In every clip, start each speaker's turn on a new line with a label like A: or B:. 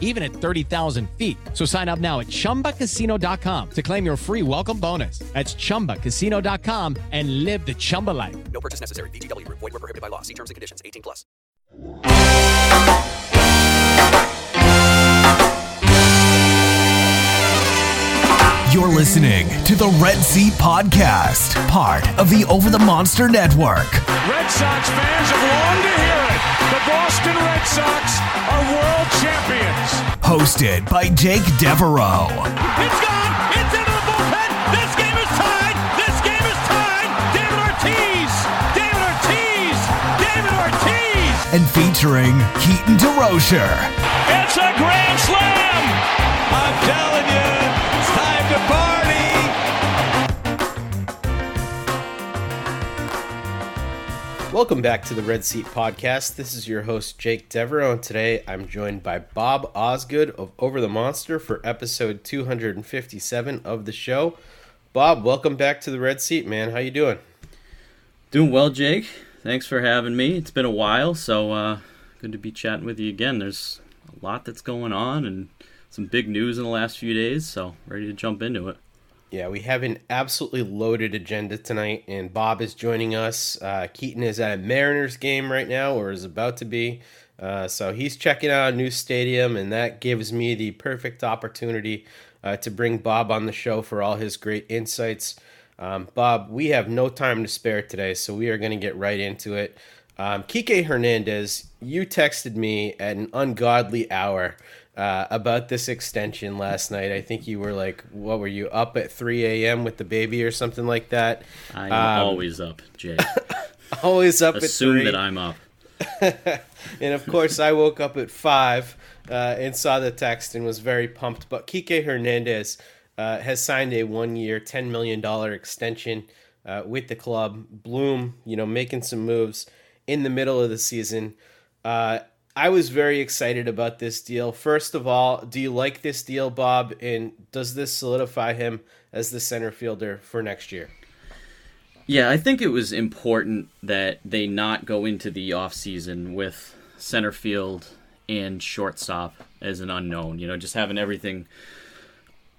A: even at 30,000 feet. So sign up now at chumbacasino.com to claim your free welcome bonus. That's chumbacasino.com and live the Chumba life.
B: No purchase necessary. VGW. Void where prohibited by law. See terms and conditions. 18 plus.
C: You're listening to the Red Seat Podcast, part of the Over the Monster Network.
D: Red Sox fans have longed to hear it. The Boston Red Sox are world champions.
C: Hosted by Jake Devereaux
D: It's gone. It's into the bullpen. This game is tied. This game is tied. David Ortiz. David Ortiz. David Ortiz.
C: and featuring Keaton DeRocher.
D: It's a grand slam. I'm telling you,
E: Welcome back to the Red Seat Podcast. This is your host, Jake Devereaux, and today I'm joined by Bob Osgood of Over the Monster for episode 257 of the show. Bob, welcome back to the Red Seat, man. How you doing?
F: Doing well, Jake. Thanks for having me. It's been a while, so uh, good to be chatting with you again. There's a lot that's going on and some big news in the last few days, so ready to jump into it.
E: Yeah, we have an absolutely loaded agenda tonight, and Bob is joining us. Uh, Keaton is at a Mariners game right now, or is about to be. Uh, so he's checking out a new stadium, and that gives me the perfect opportunity uh, to bring Bob on the show for all his great insights. Um, Bob, we have no time to spare today, so we are going to get right into it. Um, Kike Hernandez, you texted me at an ungodly hour uh, about this extension last night. I think you were like, what were you up at 3 a.m. with the baby or something like that?
F: I'm
E: Um,
F: always up, Jake.
E: Always up
F: Assume
E: at 3.
F: that I'm up.
E: and of course, I woke up at 5 uh, and saw the text and was very pumped. But Kike Hernandez uh, has signed a one year, $10 million extension uh, with the club. Bloom, you know, making some moves in the middle of the season. I was very excited about this deal. First of all, do you like this deal, Bob? And does this solidify him as the center fielder for next year?
F: Yeah, I think it was important that they not go into the offseason with center field and shortstop as an unknown. You know, just having everything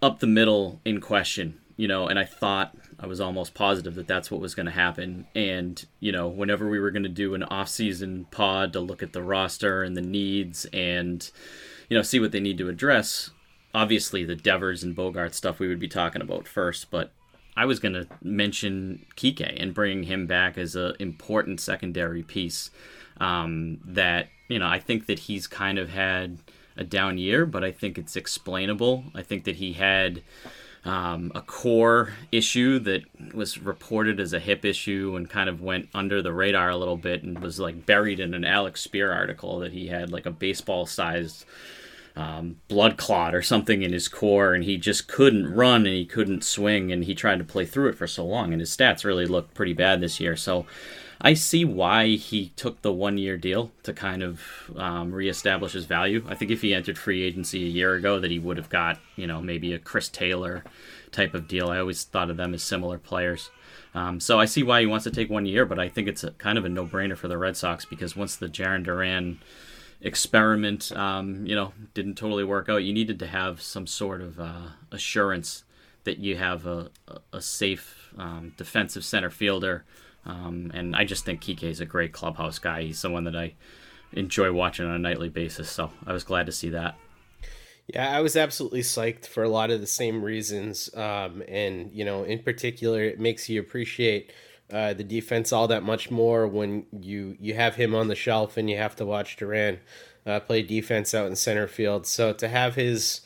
F: up the middle in question. You know, and I thought I was almost positive that that's what was going to happen. And you know, whenever we were going to do an off-season pod to look at the roster and the needs and you know see what they need to address, obviously the Devers and Bogart stuff we would be talking about first, but I was going to mention Kike and bringing him back as an important secondary piece. Um, that you know, I think that he's kind of had a down year, but I think it's explainable. I think that he had um, a core issue that was reported as a hip issue and kind of went under the radar a little bit and was like buried in an Alex Speier article that he had like a baseball sized um, blood clot or something in his core and he just couldn't run and he couldn't swing and he tried to play through it for so long and his stats really looked pretty bad this year. So I see why he took the one year deal to kind of um, reestablish his value. I think if he entered free agency a year ago, that he would have got, you know, maybe a Chris Taylor type of deal. I always thought of them as similar players. Um, so I see why he wants to take one year, but I think it's a, kind of a no brainer for the Red Sox because once the Jarren Duran experiment, um, you know, didn't totally work out, you needed to have some sort of uh, assurance that you have a, a safe um, defensive center fielder um, and I just think Kike is a great clubhouse guy. He's someone that I enjoy watching on a nightly basis. So I was glad to see that.
E: Yeah, I was absolutely psyched for a lot of the same reasons. Um, and, you know, in particular, it makes you appreciate uh, the defense all that much more when you, you have him on the shelf and you have to watch Duran uh, play defense out in center field. So to have his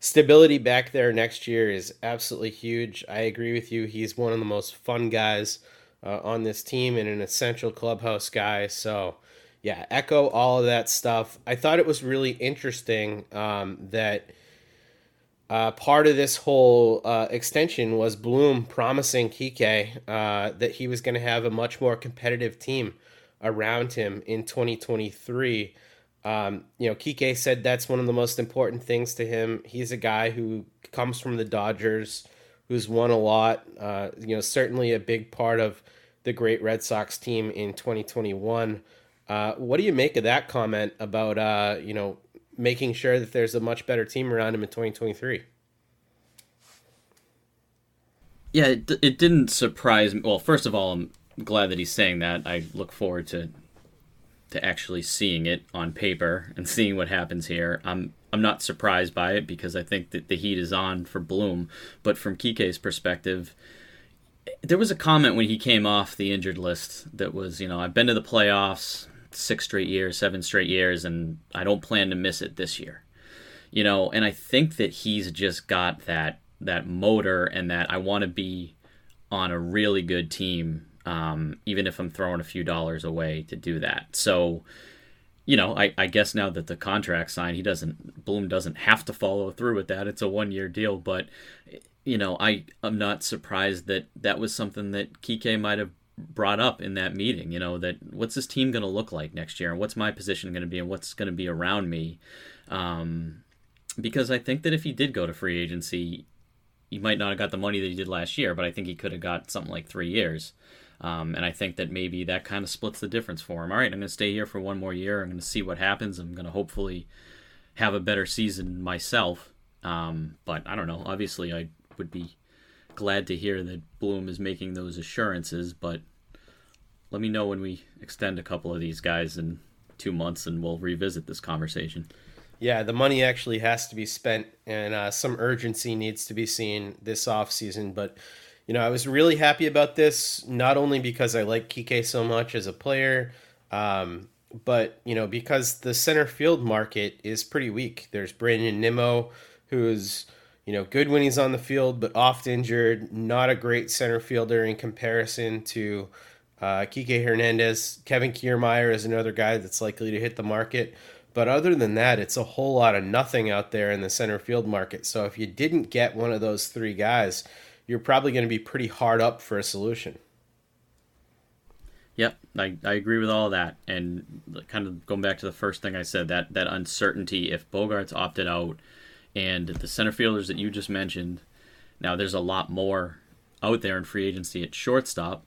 E: stability back there next year is absolutely huge. I agree with you. He's one of the most fun guys uh, on this team and an essential clubhouse guy. So, yeah, echo all of that stuff. I thought it was really interesting um, that uh, part of this whole uh, extension was Bloom promising Kike uh, that he was going to have a much more competitive team around him in 2023. Um, you know, Kike said that's one of the most important things to him. He's a guy who comes from the Dodgers who's won a lot. Uh, you know, certainly a big part of the great Red Sox team in 2021. Uh, what do you make of that comment about uh, you know making sure that there's a much better team around him in 2023?
F: Yeah, it, it didn't surprise me. Well, first of all, I'm glad that he's saying that. I look forward to to actually seeing it on paper and seeing what happens here. I'm I'm not surprised by it because I think that the heat is on for Bloom. But from Kike's perspective, there was a comment when he came off the injured list that was, you know, I've been to the playoffs six straight years, seven straight years, and I don't plan to miss it this year. You know, and I think that he's just got that that motor and that I want to be on a really good team, um, even if I'm throwing a few dollars away to do that. So you know, I, I guess now that the contract signed, he doesn't Bloom doesn't have to follow through with that. It's a one year deal, but you know, I I'm not surprised that that was something that Kike might have brought up in that meeting. You know, that what's this team going to look like next year, and what's my position going to be, and what's going to be around me. Um, because I think that if he did go to free agency, he might not have got the money that he did last year, but I think he could have got something like three years. Um, and I think that maybe that kind of splits the difference for him. All right, I'm going to stay here for one more year. I'm going to see what happens. I'm going to hopefully have a better season myself. Um, but I don't know. Obviously, I would be glad to hear that Bloom is making those assurances. But let me know when we extend a couple of these guys in two months, and we'll revisit this conversation.
E: Yeah, the money actually has to be spent, and uh, some urgency needs to be seen this off season. But you know, I was really happy about this, not only because I like Kike so much as a player, um, but, you know, because the center field market is pretty weak. There's Brandon Nimmo, who's, you know, good when he's on the field, but oft injured, not a great center fielder in comparison to uh, Kike Hernandez. Kevin Kiermaier is another guy that's likely to hit the market. But other than that, it's a whole lot of nothing out there in the center field market. So if you didn't get one of those three guys, you're probably going to be pretty hard up for a solution.
F: Yep, I, I agree with all that. And kind of going back to the first thing I said, that, that uncertainty, if Bogaerts opted out and the center fielders that you just mentioned, now there's a lot more out there in free agency at shortstop,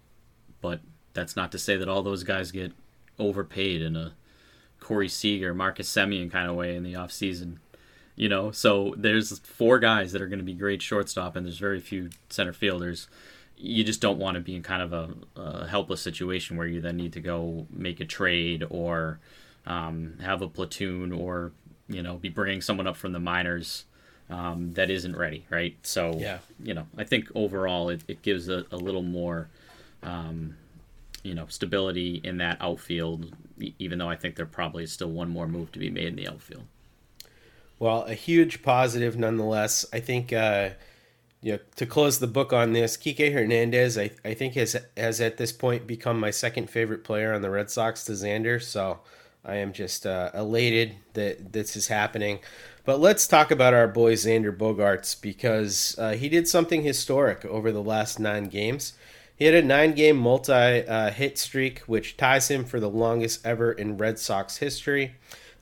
F: but that's not to say that all those guys get overpaid in a Corey Seager, Marcus Semien kind of way in the offseason. You know, so there's four guys that are going to be great shortstop, and there's very few center fielders. You just don't want to be in kind of a, a helpless situation where you then need to go make a trade or um, have a platoon or you know be bringing someone up from the minors um, that isn't ready, right? So
E: yeah,
F: you know, I think overall it, it gives a, a little more. Um, you know stability in that outfield even though i think there probably is still one more move to be made in the outfield
E: well, a huge positive nonetheless. I think uh, you know, to close the book on this, Kike Hernandez, I, I think has has at this point become my second favorite player on the Red Sox to Xander. So I am just uh, elated that this is happening. But let's talk about our boy Xander Bogaerts because uh, he did something historic over the last nine games. He had a nine game multi uh, hit streak, which ties him for the longest ever in Red Sox history.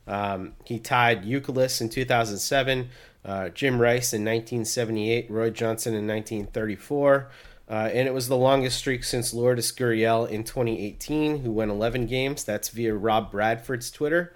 E: Um, he tied Youkilis in 2007, uh, Jim Rice in 1978, Roy Johnson in 1934. Uh, and it was the longest streak since Lourdes Gurriel in 2018, who went 11 games. That's via Rob Bradford's Twitter.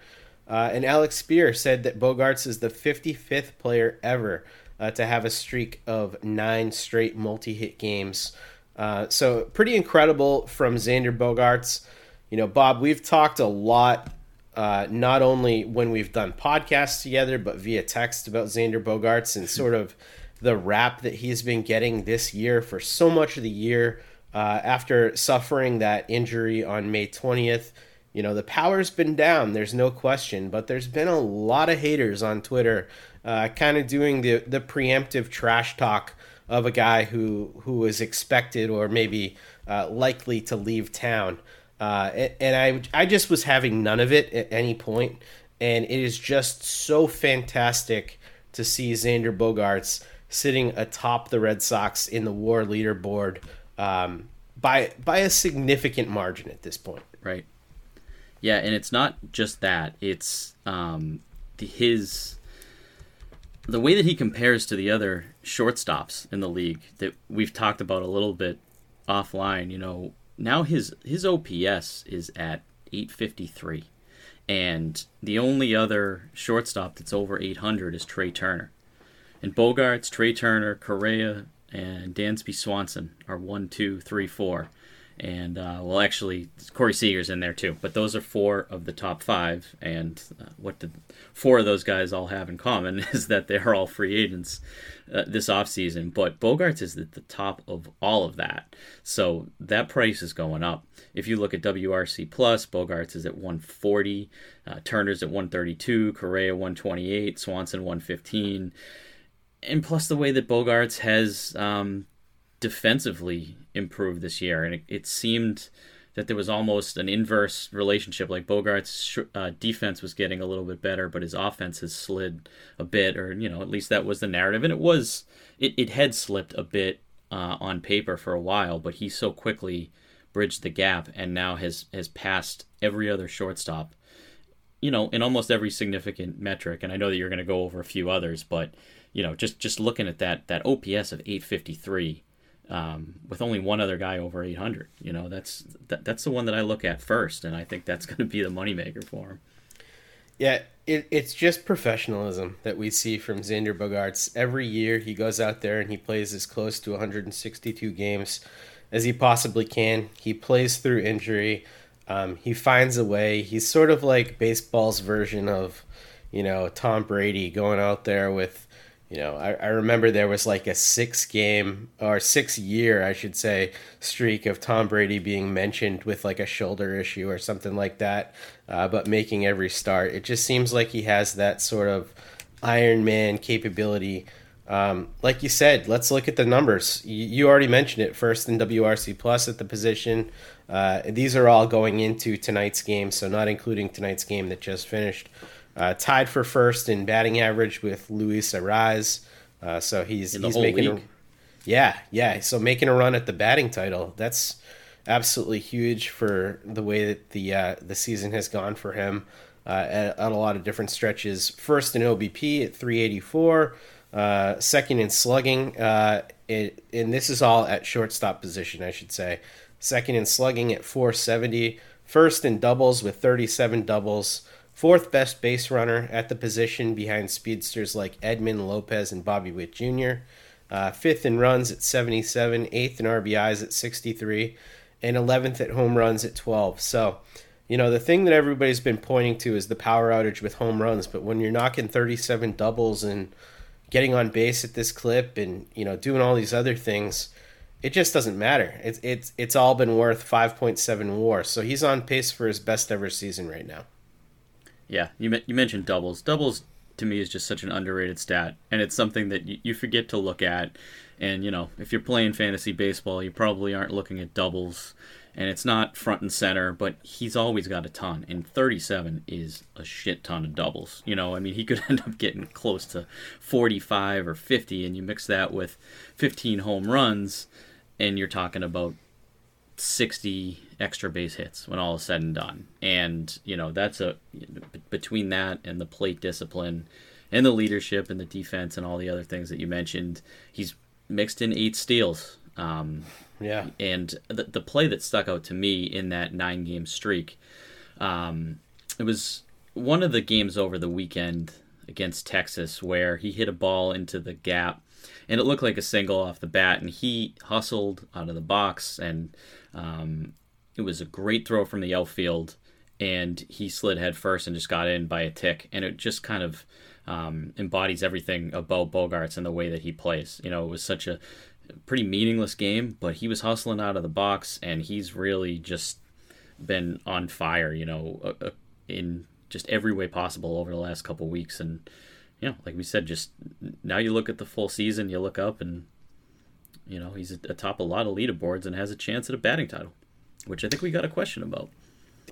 E: Uh, and Alex Speier said that Bogaerts is the 55th player ever uh, to have a streak of nine straight multi hit games. Uh, so, pretty incredible from Xander Bogaerts. You know, Bob, we've talked a lot uh, not only when we've done podcasts together, but via text about Xander Bogaerts and sort of the rap that he's been getting this year for so much of the year uh, after suffering that injury on May 20th. You know, the power's been down, there's no question, but there's been a lot of haters on Twitter uh, kind of doing the, the preemptive trash talk of a guy who, who is expected or maybe uh, likely to leave town. Uh, and I, I just was having none of it at any point, and it is just so fantastic to see Xander Bogaerts sitting atop the Red Sox in the WAR leaderboard um, by by a significant margin at this point.
F: Right. Yeah, and it's not just that; it's um, his the way that he compares to the other shortstops in the league that we've talked about a little bit offline. You know, now his his OPS is at 853, and the only other shortstop that's over 800 is Trea Turner. And Bogaerts, Trey Turner, Correa, and Dansby Swanson are one, two, three, four. And uh, well, actually, Corey Seager's in there too. But those are four of the top five. And uh, what did four of those guys all have in common is that they're all free agents uh, this offseason. But Bogaerts is at the top of all of that. So that price is going up. If you look at WRC Plus, Bogaerts is at 140, uh, Turner's at 132, Correa 128, Swanson 115 and plus the way that Bogaerts has um, defensively improved this year, and it, it, seemed that there was almost an inverse relationship. Like Bogaerts' sh- uh, defense was getting a little bit better, but his offense has slid a bit, or you know, at least that was the narrative, and it was it, it had slipped a bit uh, on paper for a while, but he so quickly bridged the gap and now has has passed every other shortstop you know in almost every significant metric and i know that you're going to go over a few others but you know, just just looking at that that OPS of 853 um, with only one other guy over 800, you know, that's that, that's the one that I look at first, and I think that's going to be the moneymaker for him.
E: Yeah, it, it's just professionalism that we see from Xander Bogaerts. Every year he goes out there and he plays as close to 162 games as he possibly can. He plays through injury. Um, he finds a way. He's sort of like baseball's version of, you know, Tom Brady going out there with you know, I, I remember there was like a six game or six year, I should say, streak of Tom Brady being mentioned with like a shoulder issue or something like that, uh, but making every start. It just seems like he has that sort of Iron Man capability. Um, like you said, let's look at the numbers. You, you, already mentioned it first in WRC Plus at the position. Uh, these are all going into tonight's game, so not including tonight's game that just finished. Uh, tied for first in batting average with Luis Arraez. Uh, so he's he's making a, yeah yeah so making a run at the batting title that's absolutely huge for the way that the uh, the season has gone for him uh, at, at, a lot of different stretches. First in OBP at 384, uh, second in slugging, uh, it, and this is all at shortstop position, I should say. Second in slugging at 470, first in doubles with 37 doubles fourth best base runner at the position behind speedsters like Edman Lopez and Bobby Witt Jr., uh, fifth in runs at 77, eighth in RBIs at 63, and 11th at home runs at 12. So, you know, the thing that everybody's been pointing to is the power outage with home runs, but when you're knocking 37 doubles and getting on base at this clip and, you know, doing all these other things, it just doesn't matter. It's it's it's all been worth 5.7 WAR. So he's on pace for his best ever season right now.
F: Yeah, you you mentioned doubles. Doubles to me is just such an underrated stat, and it's something that you, you forget to look at. And you know, if you're playing fantasy baseball, you probably aren't looking at doubles, and it's not front and center. But he's always got a ton, and 37 is a shit ton of doubles. You know, I mean, he could end up getting close to 45 or 50, and you mix that with 15 home runs, and you're talking about 60 extra base hits when all is said and done. And, you know, that's a between that and the plate discipline and the leadership and the defense and all the other things that you mentioned, he's mixed in eight steals. Um,
E: yeah.
F: And the, the play that stuck out to me in that nine game streak, um, it was one of the games over the weekend against Texas where he hit a ball into the gap and it looked like a single off the bat and he hustled out of the box and um, it was a great throw from the outfield, and he slid head first and just got in by a tick, and it just kind of um, embodies everything about Bogaerts and the way that he plays. You know, it was such a pretty meaningless game, but he was hustling out of the box, and he's really just been on fire. You know, uh, uh in just every way possible over the last couple weeks, and you know, like we said, just now you look at the full season, you look up, and you know he's atop a lot of leaderboards and has a chance at a batting title which I think we got a question about.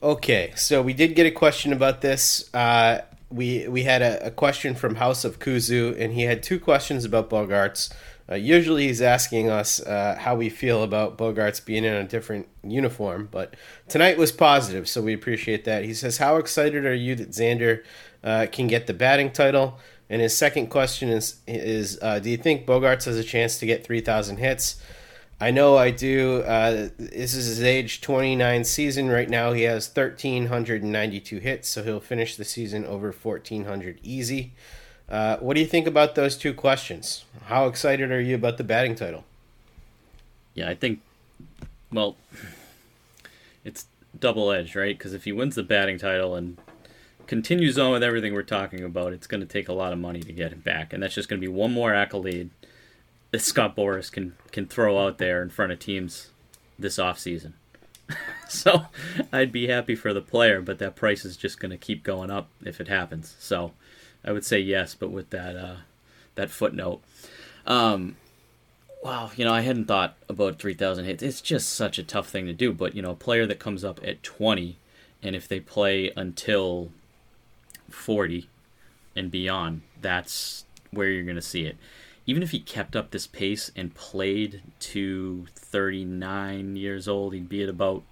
E: Okay, so we did get a question about this. Uh, we we had a, a, question from House of Kuzu, and he had two questions about Bogaerts. Uh, usually, he's asking us uh, how we feel about Bogaerts being in a different uniform, but tonight was positive, so we appreciate that. He says, "How excited are you that Xander uh, can get the batting title?" And his second question is, is uh, do you think Bogaerts has a chance to get 3,000 hits? I know I do. Uh, this is his age 29 season. Right now, he has 1,392 hits, so he'll finish the season over 1,400 easy. Uh, what do you think about those two questions? How excited are you about the batting title?
F: Yeah, I think, well, it's double edged, right? Because if he wins the batting title and continues on with everything we're talking about, it's going to take a lot of money to get him back. And that's just going to be one more accolade that Scott Boras can can throw out there in front of teams this off season. so I'd be happy for the player, but that price is just going to keep going up if it happens. So I would say yes, but with that uh, that footnote. Um, wow, you know, I hadn't thought about 3,000 hits. It's just such a tough thing to do. But, you know, a player that comes up at 20, and if they play until 40 and beyond, that's where you're going to see it even if he kept up this pace and played to 39 years old, he'd be at about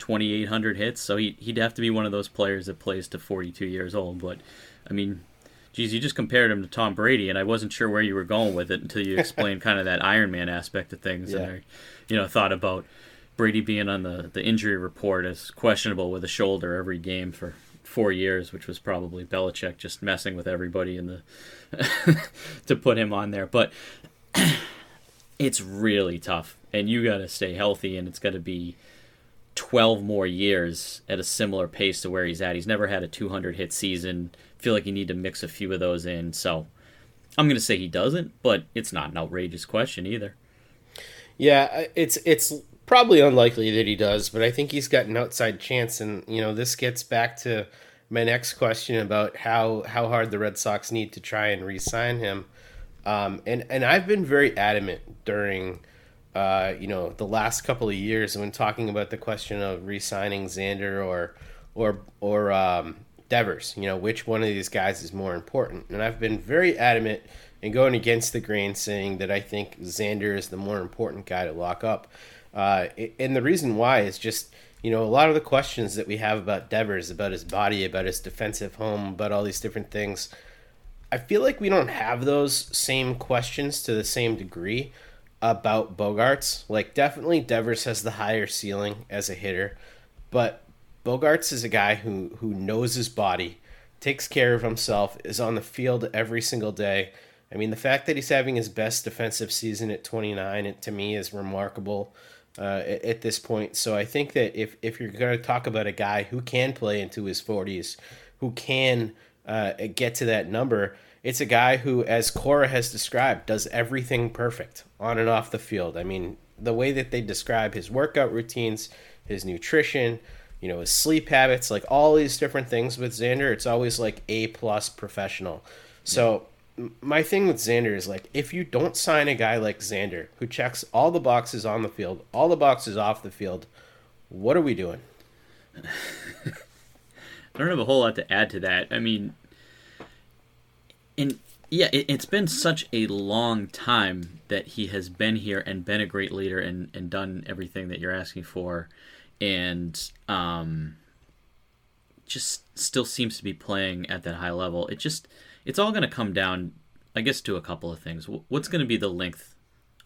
F: 2,800 hits. So he, he'd have to be one of those players that plays to 42 years old. But, I mean, geez, you just compared him to Tom Brady, and I wasn't sure where you were going with it until you explained kind of that Iron Man aspect of things. Yeah. And I, you know, thought about Brady being on the, the injury report as questionable with a shoulder every game for four years, which was probably Belichick just messing with everybody in the to put him on there. But it's really tough, and you got to stay healthy, and it's got to be 12 more years at a similar pace to where he's at. He's never had a 200 hit season. Feel like you need to mix a few of those in. So I'm going to say he doesn't, but it's not an outrageous question either.
E: Yeah, it's it's probably unlikely that he does, but I think he's got an outside chance. And you know, this gets back to my next question about how how hard the Red Sox need to try and re-sign him. Um, and and I've been very adamant during. Uh, you know, the last couple of years when talking about the question of re-signing Xander or or or um, Devers, you know, which one of these guys is more important? And I've been very adamant in going against the grain, saying that I think Xander is the more important guy to lock up. Uh, and the reason why is just you know a lot of the questions that we have about Devers, about his body, about his defensive home, about all these different things. I feel like we don't have those same questions to the same degree about Bogaerts. Like definitely Devers has the higher ceiling as a hitter, but Bogaerts is a guy who who knows his body, takes care of himself, is on the field every single day. I mean, the fact that he's having his best defensive season at 29, it, to me, is remarkable uh, at, at, this point. So I think that if, if you're going to talk about a guy who can play into his 40s, who can uh, get to that number, it's a guy who, as Cora has described, does everything perfect on and off the field. I mean, the way that they describe his workout routines, his nutrition, you know, his sleep habits, like all these different things with Xander, it's always like A plus professional. So my thing with Xander is like if you don't sign a guy like Xander who checks all the boxes on the field, all the boxes off the field, what are we doing?
F: I don't have a whole lot to add to that. I mean, and yeah, it, has been such a long time that he has been here and been a great leader and, and done everything that you're asking for, and um, just still seems to be playing at that high level. It just it's all going to come down, I guess, to a couple of things. What's going to be the length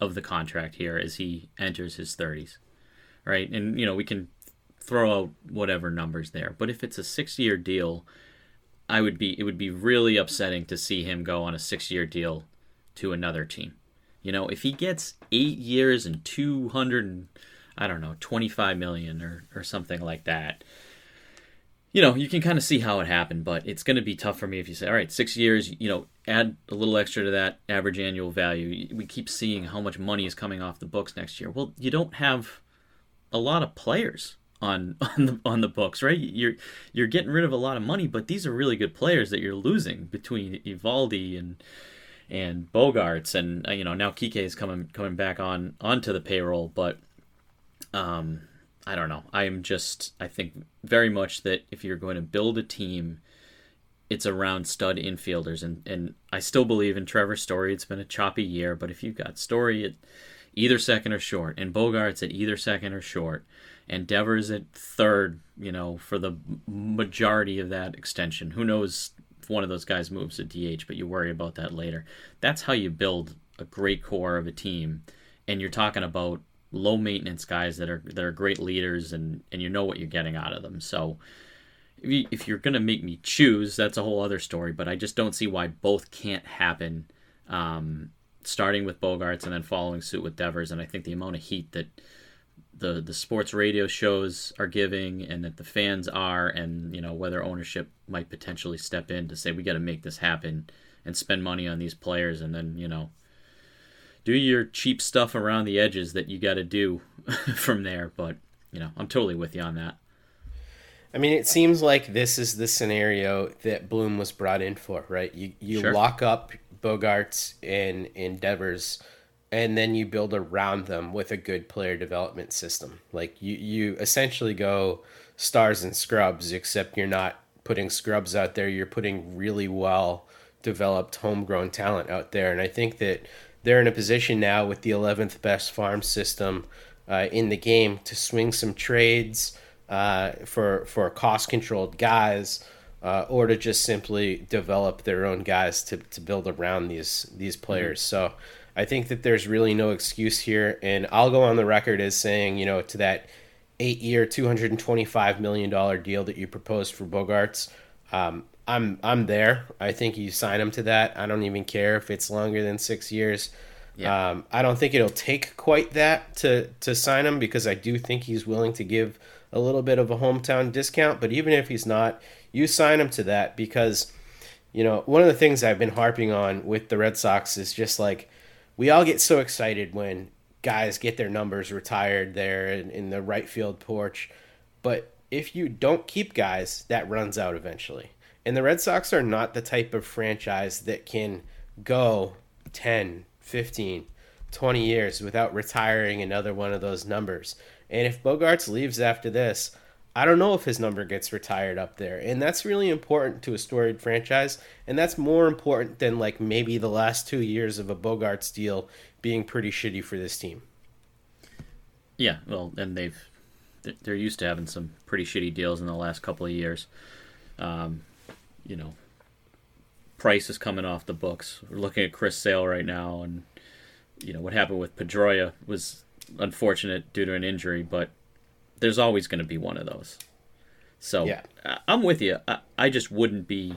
F: of the contract here as he enters his 30s, right? And you know we can throw out whatever numbers there, but if it's a six-year deal, I would be it would be really upsetting to see him go on a six-year deal to another team. You know, if he gets eight years and two hundred, I don't know, twenty-five million or or something like that you know, you can kind of see how it happened, but it's going to be tough for me if you say, all right, six years, you know, add a little extra to that average annual value. We keep seeing how much money is coming off the books next year. Well, you don't have a lot of players on on the on the books, right? You're you're getting rid of a lot of money, but these are really good players that you're losing between Eovaldi and and Bogaerts, and uh, you know now Kike is coming coming back on onto the payroll, but um, I don't know. I am just I think very much that if you're going to build a team, it's around stud infielders, and and I still believe in Trevor Story. It's been a choppy year, but if you've got Story at either second or short, and Bogaerts at either second or short, and Devers at third, you know, for the majority of that extension, who knows if one of those guys moves to DH, but you worry about that later. That's how you build a great core of a team, and you're talking about low maintenance guys that are that are great leaders and and you know what you're getting out of them. So if you're going to make me choose, that's a whole other story. But I just don't see why both can't happen. Um, starting with Bogaerts and then following suit with Devers, and I think the amount of heat that the the sports radio shows are giving and that the fans are, and you know whether ownership might potentially step in to say we got to make this happen and spend money on these players, and then you know do your cheap stuff around the edges that you got to do from there. But you know, I'm totally with you on that.
E: I mean, it seems like this is the scenario that Bloom was brought in for, right? You you sure. lock up Bogaerts and endeavors, and then you build around them with a good player development system. Like you you essentially go stars and scrubs, except you're not putting scrubs out there. You're putting really well developed homegrown talent out there, and I think that they're in a position now with the 11th best farm system uh, in the game to swing some trades uh, for for cost controlled guys, uh, or to just simply develop their own guys to, to build around these these players. Mm-hmm. So I think that there's really no excuse here, and I'll go on the record as saying, you know, to that eight year, two hundred and twenty five million dollar deal that you proposed for Bogaerts. Um, I'm I'm there. I think you sign him to that. I don't even care if it's longer than six years. Yeah. Um, I don't think it'll take quite that to to sign him because I do think he's willing to give a little bit of a hometown discount. But even if he's not, you sign him to that because you know one of the things I've been harping on with the Red Sox is just like we all get so excited when guys get their numbers retired there in, in the right field porch, but if you don't keep guys, that runs out eventually. And the Red Sox are not the type of franchise that can go 10, 15, 20 years without retiring another one of those numbers. And if Bogaerts leaves after this, I don't know if his number gets retired up there. And that's really important to a storied franchise. And that's more important than like maybe the last two years of a Bogaerts deal being pretty shitty for this team.
F: Yeah, well, and they've they're used to having some pretty shitty deals in the last couple of years. Um, you know, price is coming off the books. We're looking at Chris Sale right now, and you know what happened with Pedroia was unfortunate due to an injury, but there's always going to be one of those. So yeah. I'm with you. I, I just wouldn't be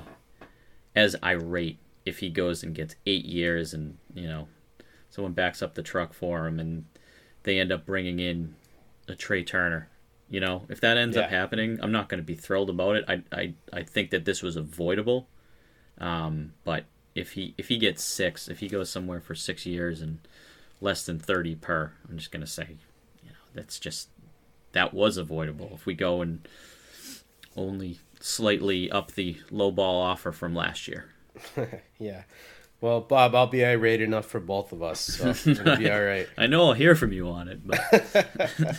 F: as irate if he goes and gets eight years, and you know someone backs up the truck for him, and they end up bringing in a Trea Turner you know, if that ends yeah. up happening, I'm not going to be thrilled about it. I, I, I think that this was avoidable. Um, but if he if he gets six, if he goes somewhere for six years and less than thirty per, I'm just going to say, you know, that's just that was avoidable. If we go and only slightly up the low ball offer from last year,
E: yeah. Well, Bob, I'll be irate enough for both of us, so it'll be all right.
F: I know I'll hear from you on it, but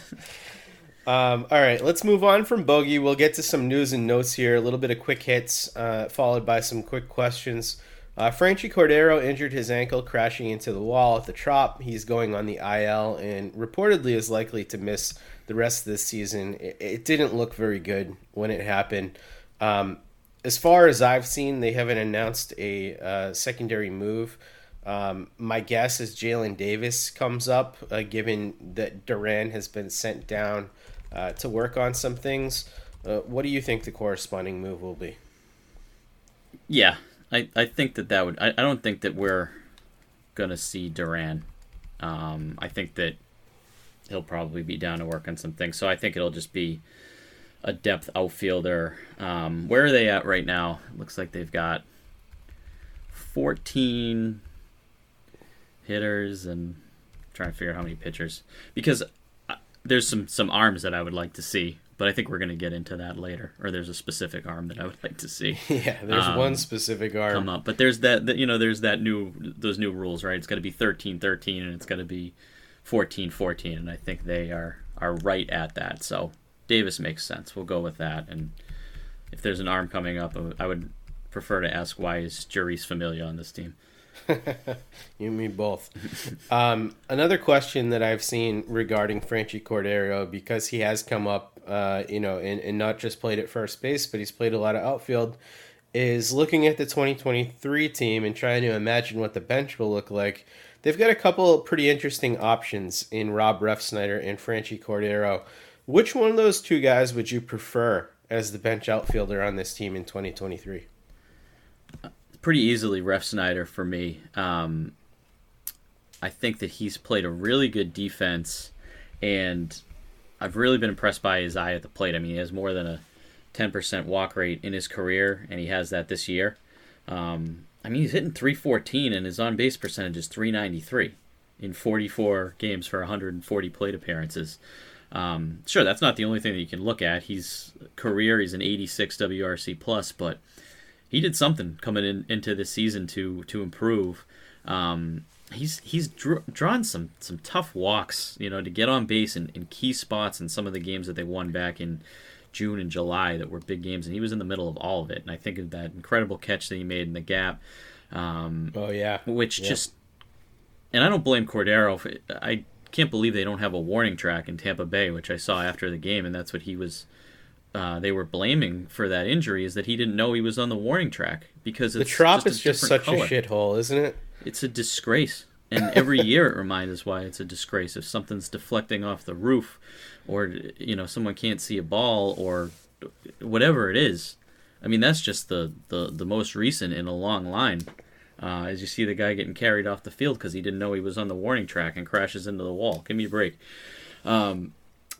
E: Um, all right, let's move on from Bogey. We'll get to some news and notes here, a little bit of quick hits, uh, followed by some quick questions. Uh, Franchy Cordero injured his ankle crashing into the wall at the Trop. He's going on the IL and reportedly is likely to miss the rest of this season. It, it didn't look very good when it happened. Um, as far as I've seen, they haven't announced a uh, secondary move. Um, my guess is Jaylin Davis comes up, uh, given that Duran has been sent down uh, to work on some things. Uh, what do you think the corresponding move will be?
F: yeah, I, I think that that would. I, I don't think that we're gonna see Duran. Um, I think that he'll probably be down to work on some things. So I think it'll just be a depth outfielder. Um, where are they at right now? It looks like they've got 14 hitters and I'm trying to figure out how many pitchers because there's some some arms that I would like to see, but I think we're going to get into that later. Or there's a specific arm that I would like to see
E: Yeah, there's
F: Um,
E: one specific arm.
F: come up. But there's that, that you know there's that new those new rules, right? It's got to be 13 13 and it's got to be 14 14 and I think they are are right at that. So Davis makes sense. We'll go with that and if there's an arm coming up, I would- I would prefer to ask why is Jeurys Familia on this team?
E: You and me both. um, another question that I've seen regarding Franchy Cordero, because he has come up, uh, you know, and, and not just played at first base, but he's played a lot of outfield, is looking at the 2023 team and trying to imagine what the bench will look like. They've got a couple pretty interesting options in Rob Refsnyder and Franchy Cordero. Which one of those two guys would you prefer as the bench outfielder on this team in 2023?
F: Pretty easily Refsnyder for me. Um, I think that he's played a really good defense, and I've really been impressed by his eye at the plate. I mean, he has more than a 10% walk rate in his career, and he has that this year. Um, I mean, he's hitting 314, and his on base percentage is 393 in 44 games for 140 plate appearances. Um, sure, that's not the only thing that you can look at. He's career, he's an 86 WRC plus, but he did something coming in into this season to to improve. Um, he's he's dr- drawn some some tough walks, you know, to get on base in, in key spots in some of the games that they won back in June and July that were big games, and he was in the middle of all of it. And I think of that incredible catch that he made in the gap, um,
E: Oh, yeah.
F: which
E: Yeah.
F: just and I don't blame Cordero. For, I can't believe they don't have a warning track in Tampa Bay, which I saw after the game, and that's what he was. Uh, they were blaming for that injury is that he didn't know he was on the warning track because
E: The Trop
F: just
E: is just such
F: color.
E: a shithole, isn't it?
F: It's a disgrace, and every year it reminds us why it's a disgrace. If something's deflecting off the roof, or you know someone can't see a ball, or whatever it is, I mean that's just the the, the most recent in a long line. Uh, as you see the guy getting carried off the field because he didn't know he was on the warning track and crashes into the wall. Give me a break. Um,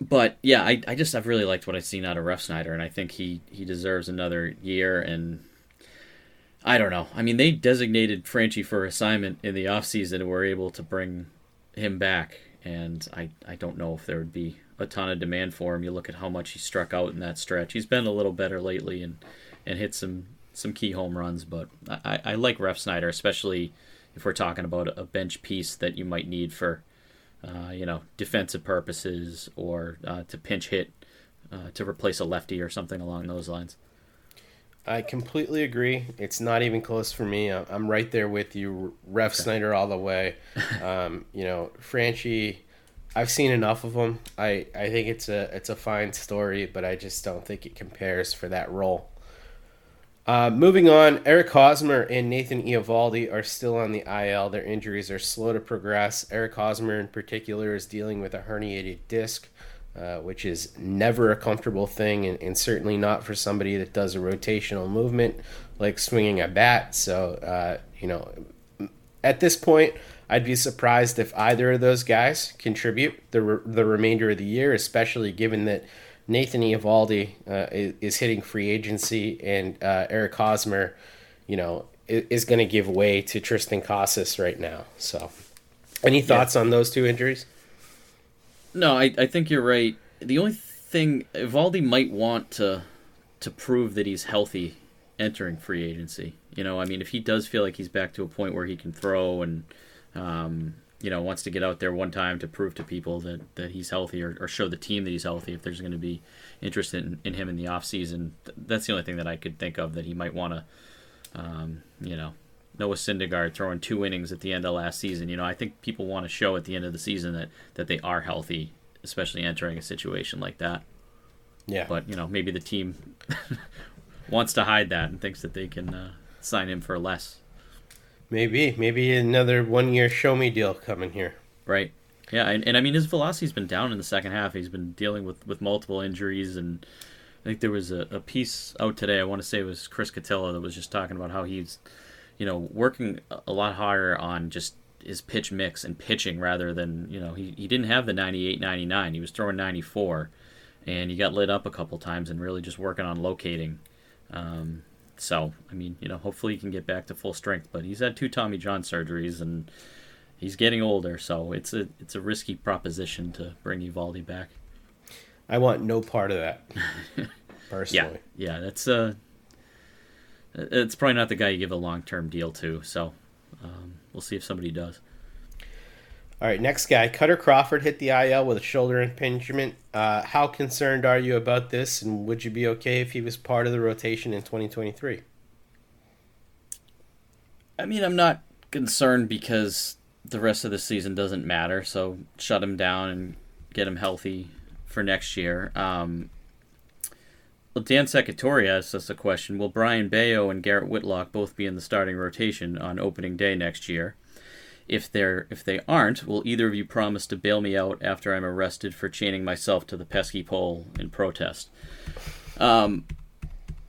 F: but yeah, I, I just I've really liked what I've seen out of Refsnyder, and I think he he deserves another year. And I don't know. I mean, they designated Franchy for assignment in the offseason and were able to bring him back. And I I don't know if there would be a ton of demand for him. You look at how much he struck out in that stretch. He's been a little better lately and and hit some some key home runs. But I, I like Refsnyder, especially if we're talking about a bench piece that you might need for uh, you know, defensive purposes or uh, to pinch hit uh, to replace a lefty or something along those lines.
E: I completely agree. It's not even close for me. I'm right there with you. Refsnyder all the way. Um, you know, Franchy, I've seen enough of him. I, I think it's a it's a fine story, but I just don't think it compares for that role. Uh, moving on, Eric Hosmer and Nathan Eovaldi are still on the IL. Their injuries are slow to progress. Eric Hosmer, in particular, is dealing with a herniated disc, uh, which is never a comfortable thing, and, and certainly not for somebody that does a rotational movement like swinging a bat. So, uh, you know, at this point, I'd be surprised if either of those guys contribute the re- the remainder of the year, especially given that Nathan Eovaldi uh, is, is hitting free agency and uh, Eric Hosmer, you know, is, is going to give way to Triston Casas right now. So, any thoughts on those two injuries?
F: No, I, I think you're right. The only thing Eovaldi might want to to prove that he's healthy entering free agency. You know, I mean, if he does feel like he's back to a point where he can throw and, um, you know, wants to get out there one time to prove to people that, that he's healthy or, or show the team that he's healthy, if there's going to be interest in, in him in the offseason, that's the only thing that I could think of that he might want to, um, you know, Noah Syndergaard throwing two innings at the end of last season. You know, I think people want to show at the end of the season that, that they are healthy, especially entering a situation like that.
E: Yeah.
F: But, you know, maybe the team wants to hide that and thinks that they can uh, sign him for less.
E: Maybe, maybe another one-year show me deal coming here.
F: Right. Yeah, and, and I mean his velocity's been down in the second half. He's been dealing with, with multiple injuries, and I think there was a, a piece out today. I want to say it was Chris Cotillo that was just talking about how he's, you know, working a lot harder on just his pitch mix and pitching rather than you know he, he didn't have the 98 99 he was throwing 94 and he got lit up a couple times and really just working on locating um, so, I mean, you know, hopefully he can get back to full strength. But he's had two Tommy John surgeries and he's getting older, so it's a it's a risky proposition to bring Eovaldi back.
E: I want no part of that. personally.
F: Yeah, yeah, that's uh, it's probably not the guy you give a long term deal to. So, um, we'll see if somebody does.
E: All right, next guy, Kutter Crawford hit the IL with a shoulder impingement. Uh, how concerned are you about this, and would you be okay if he was part of the rotation in 2023?
F: I mean, I'm not concerned because the rest of the season doesn't matter. So shut him down and get him healthy for next year. Um, well, Dan Secretary asked us a question: Will Brayan Bello and Garrett Whitlock both be in the starting rotation on opening day next year? If they're if they aren't, will either of you promise to bail me out after I'm arrested for chaining myself to the pesky pole in protest? Um,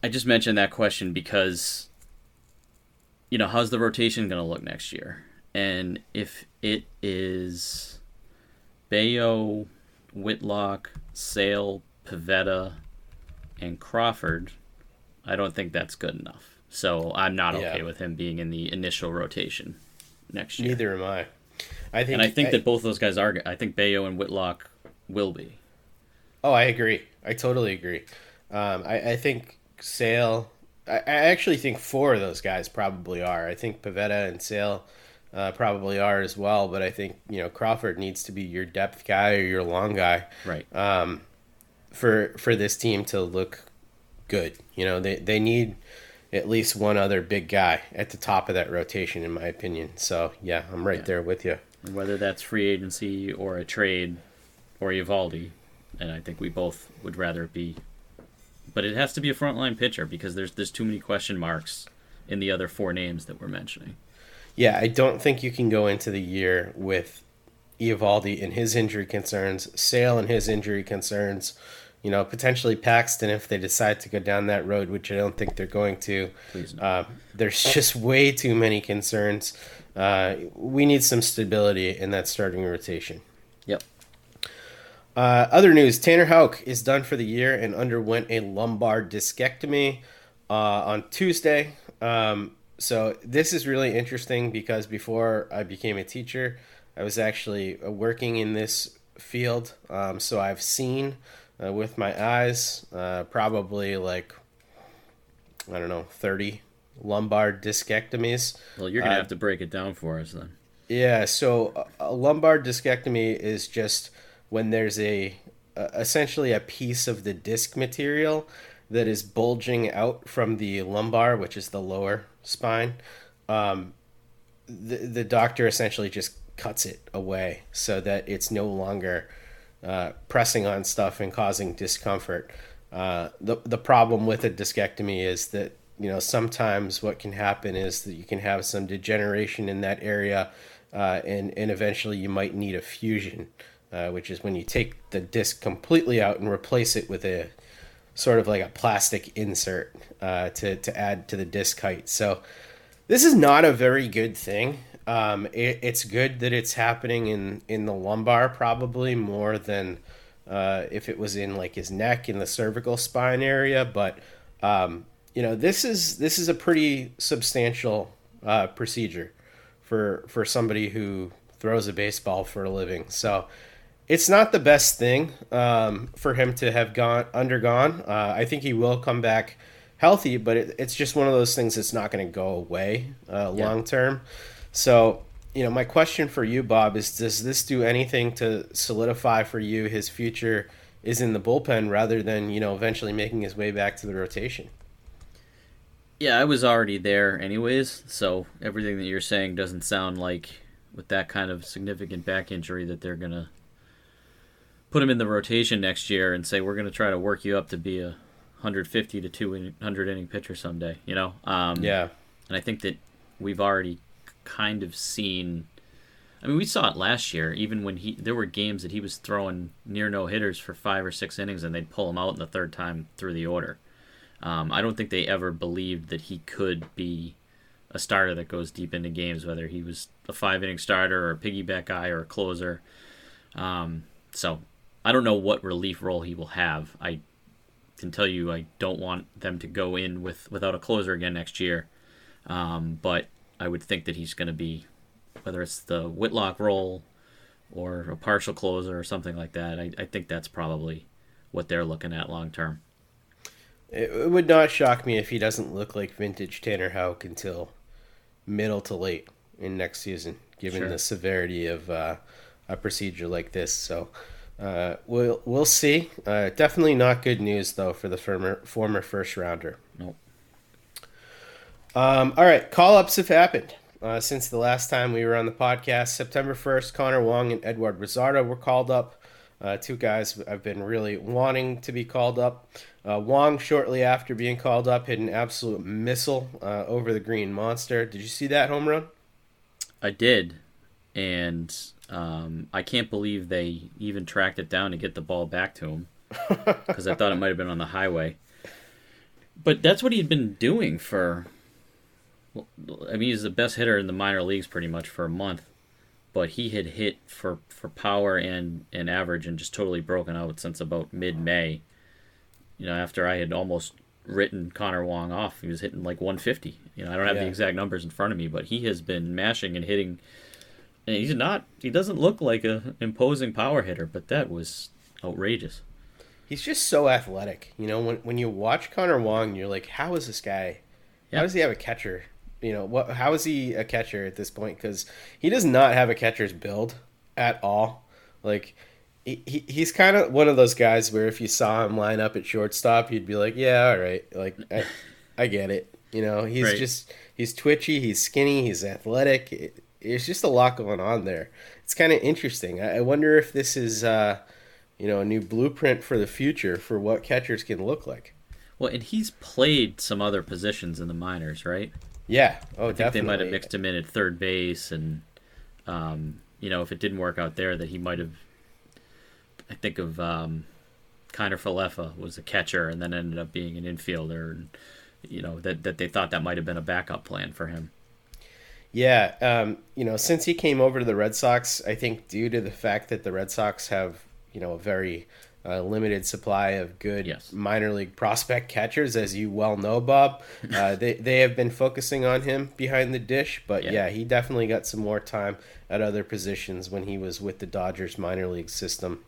F: I just mentioned that question because you know how's the rotation going to look next year, and if it is Bello, Whitlock, Sale, Pivetta, and Crawford, I don't think that's good enough. So I'm not okay
E: Yeah.
F: with him being in the initial rotation next year.
E: Neither am I. I think,
F: and I think that both those guys are. I think Bello and Whitlock will be.
E: Oh, I agree. I totally agree. Um, I, I think Sale. I, I actually think four of those guys probably are. I think Pivetta and Sale uh, probably are as well. But I think you know Crawford needs to be your depth guy or your long guy
F: Right.
E: um, for for this team to look good. You know they they need at least one other big guy at the top of that rotation, in my opinion. So yeah, I'm right there with you.
F: Whether that's free agency or a trade or Eovaldi, and I think we both would rather it be. But it has to be a frontline pitcher because there's there's too many question marks in the other four names that we're mentioning.
E: Yeah, I don't think you can go into the year with Eovaldi and his injury concerns, Sale and his injury concerns, you know, potentially Paxton if they decide to go down that road, which I don't think they're going to. Uh, there's just way too many concerns. Uh, we need some stability in that starting rotation.
F: Yep.
E: Uh, other news: Tanner Houck is done for the year and underwent a lumbar discectomy uh, on Tuesday. Um, so this is really interesting because before I became a teacher, I was actually uh, working in this field. Um, so I've seen uh, with my eyes uh, probably like I don't know thirty lumbar discectomies.
F: Well, you're gonna
E: Uh,
F: have to break it down for us then.
E: Yeah, so a a lumbar discectomy is just when there's a uh, essentially a piece of the disc material that is bulging out from the lumbar, which is the lower spine. Um, the the doctor essentially just cuts it away so that it's no longer uh, pressing on stuff and causing discomfort. Uh, the the problem with a discectomy is that you know sometimes what can happen is that you can have some degeneration in that area, uh, and and eventually you might need a fusion, uh, which is when you take the disc completely out and replace it with a sort of like a plastic insert uh, to to add to the disc height. So this is not a very good thing. Um, it, it's good that it's happening in in the lumbar probably more than uh, if it was in like his neck in the cervical spine area. But um, you know this is this is a pretty substantial uh, procedure for for somebody who throws a baseball for a living. So it's not the best thing um, for him to have gone undergone. Uh, I think he will come back healthy, but it, it's just one of those things that's not going to go away uh,
F: Yeah.
E: long term. So, you know, my question for you, Bob, is does this do anything to solidify for you his future is in the bullpen rather than, you know, eventually making his way back to the rotation?
F: Yeah, I was already there anyways, so everything that you're saying doesn't sound like with that kind of significant back injury that they're gonna put him in the rotation next year and say we're gonna try to work you up to be a 150 to 200 inning pitcher someday. You know, um,
E: Yeah.
F: and I think that we've already kind of seen. I mean, we saw it last year. Even when he, there were games that he was throwing near no hitters for five or six innings, and they'd pull him out in the third time through the order. Um, I don't think they ever believed that he could be a starter that goes deep into games, whether he was a five inning starter or a piggyback guy or a closer. Um, so I don't know what relief role he will have. I can tell you I don't want them to go in with without a closer again next year. Um, but I would think that he's going to be, whether it's the Whitlock role or a partial closer or something like that. I, I think that's probably what they're looking at long term.
E: It, it would not shock me if he doesn't look like vintage Tanner Houck until middle to late in next season, given
F: Sure.
E: the severity of uh, a procedure like this. So uh, we'll we'll see. Uh, definitely not good news though for the former former first rounder.
F: Nope.
E: Um, all right, call ups have happened uh, since the last time we were on the podcast. September 1st, Connor Wong and Eduard Bazardo were called up. Uh, two guys I've been really wanting to be called up. Uh, Wong, shortly after being called up, hit an absolute missile uh, over the Green Monster. Did you see that home run?
F: I did, and um, I can't believe they even tracked it down to get the ball back to him because I thought it might have been on the highway. But that's what he had been doing for. I mean, he's the best hitter in the minor leagues pretty much for a month, but he had hit for, for power and, and average and just totally broken out since about mid May. You know, after I had almost written Connor Wong off, he was hitting like 150. You know, I don't have
E: Yeah.
F: the exact numbers in front of me, but he has been mashing and hitting. And he's not. He doesn't look like a imposing power hitter, but that was outrageous.
E: He's just so athletic. You know, when when you watch Connor Wong, you're like, how is this guy? How does he have a catcher? You know, what? How is he a catcher at this point? Because he does not have a catcher's build at all. Like, he, he he's kind of one of those guys where if you saw him line up at shortstop, you'd be like, yeah, all right, like I, I get it. You know, he's
F: Right.
E: just he's twitchy, he's skinny, he's athletic. It, it's just a lot going on there. It's kind of interesting. I, I wonder if this is. uh you know, a new blueprint for the future for what catchers can look like.
F: Well, and he's played some other positions in the minors, right?
E: Yeah. Oh,
F: I think
E: definitely.
F: they might have mixed him in at third base, and um, you know, if it didn't work out there, that he might have. I think of um, Kiner Falefa was a catcher, and then ended up being an infielder, and you know that that they thought that might have been a backup plan for him.
E: Yeah. Um, you know, since he came over to the Red Sox, I think due to the fact that the Red Sox have, you know, a very uh, limited supply of good
F: Yes.
E: minor league prospect catchers, as you well know, Bob, uh, they, they have been focusing on him behind the dish. But
F: Yeah.
E: yeah, he definitely got some more time at other positions when he was with the Dodgers minor league system.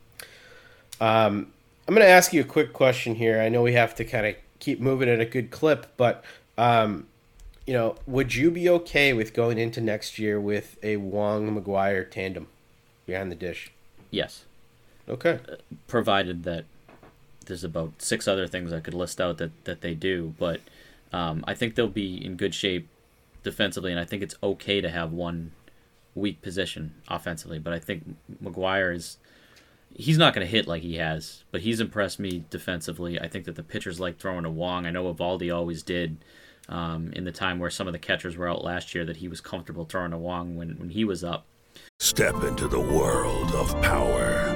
E: Um, I'm going to ask you a quick question here. I know we have to kind of keep moving at a good clip, but um, you know, would you be okay with going into next year with a Wong McGuire tandem behind the dish?
F: Yes,
E: Okay.
F: provided that there's about six other things I could list out that, that they do, but um, I think they'll be in good shape defensively, and I think it's okay to have one weak position offensively. But I think McGuire is he's not going to hit like he has, but he's impressed me defensively. I think that the pitchers like throwing to Wong. I know Eovaldi always did. Um, in the time where some of the catchers were out last year, that he was comfortable throwing to Wong when, when he was up.
G: Step into the world of power,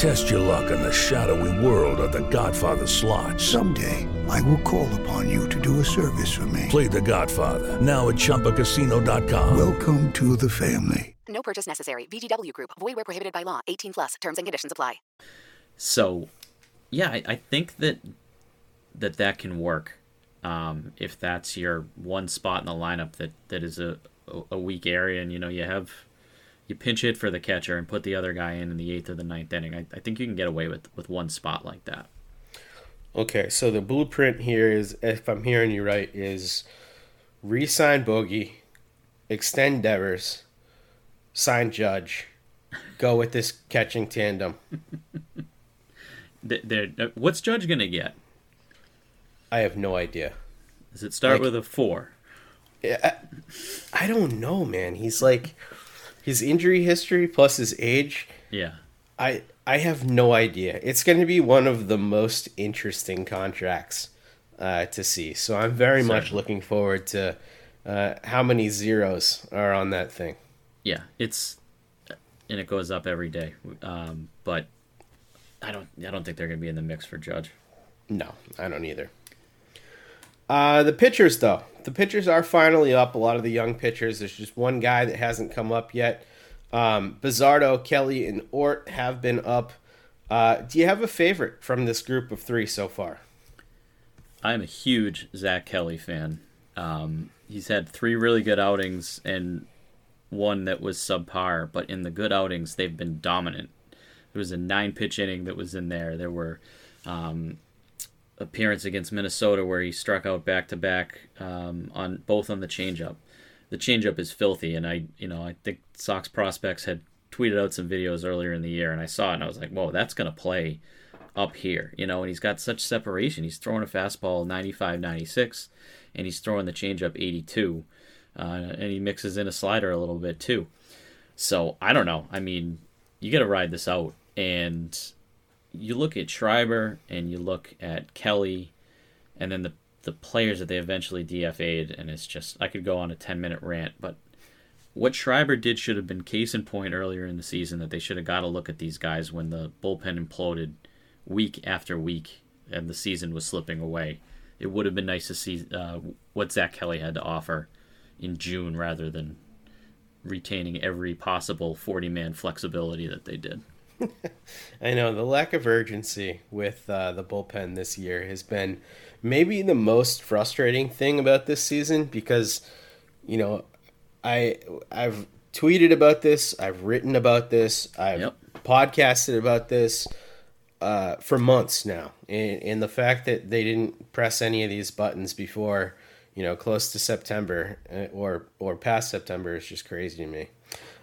G: Test your luck in the shadowy world of The Godfather slot.
H: Someday, I will call upon you to do a service for me.
G: Play The Godfather now at ChumbaCasino.com.
H: Welcome to the family.
I: No purchase necessary. VGW Group. Void where prohibited by law. 18 plus. Terms and conditions apply.
F: So, yeah, I, I think that that that can work. Um, if that's your one spot in the lineup that, that is a, a weak area, and you know you have you pinch hit for the catcher and put the other guy in in the eighth or the ninth inning, I, I think you can get away with with one spot like that.
E: Okay, so the blueprint here is, if I'm hearing you right, is re-sign Bogey, extend Devers, sign Judge, go with this catching tandem.
F: Th- there- uh, what's Judge gonna get?
E: I have no idea.
F: Does it start
E: Like-
F: with a four?
E: I, I don't know, man. He's like his injury history plus his age.
F: Yeah.
E: I I have no idea. It's going to be one of the most interesting contracts uh, to see. So I'm very much looking forward to uh, how many zeros are on that thing.
F: Yeah, it's and it goes up every day. Um, but I don't I don't think they're gonna be in the mix for Judge.
E: No, I don't either. Uh, the pitchers, though, the pitchers are finally up. A lot of the young pitchers. There's just one guy that hasn't come up yet. Um, Bazardo, Kelly, and Ort have been up. Uh, do you have a favorite from this group of three so far?
F: I'm a huge Zach Kelly fan. Um, he's had three really good outings and one that was subpar, but in the good outings, they've been dominant. There was a nine pitch inning that was in there. There were um, appearance against Minnesota where he struck out back to back on both on the changeup. The changeup is filthy, and I, you know, I think Sox prospects had tweeted out some videos earlier in the year, and I saw it, and I was like, whoa, that's gonna play up here, you know, and he's got such separation. He's throwing a fastball 95, 96, and he's throwing the changeup 82, uh, and he mixes in a slider a little bit too. So I don't know. I mean, you got to ride this out, and you look at Schreiber and you look at Kelly, and then the the players that they eventually DFA'd, and it's just I could go on a 10 minute rant, but what Schreiber did should have been case in point earlier in the season that they should have got a look at these guys when the bullpen imploded week after week and the season was slipping away. It would have been nice to see uh, what Zach Kelly had to offer in June rather than retaining every possible 40 man flexibility that they did.
E: I know the lack of urgency with uh, the bullpen this year has been maybe the most frustrating thing about this season because you know I I've tweeted about this, I've written about this, I've
F: Yep.
E: podcasted about this uh, for months now, and, and the fact that they didn't press any of these buttons before you know close to September uh, or or past September is just crazy to me.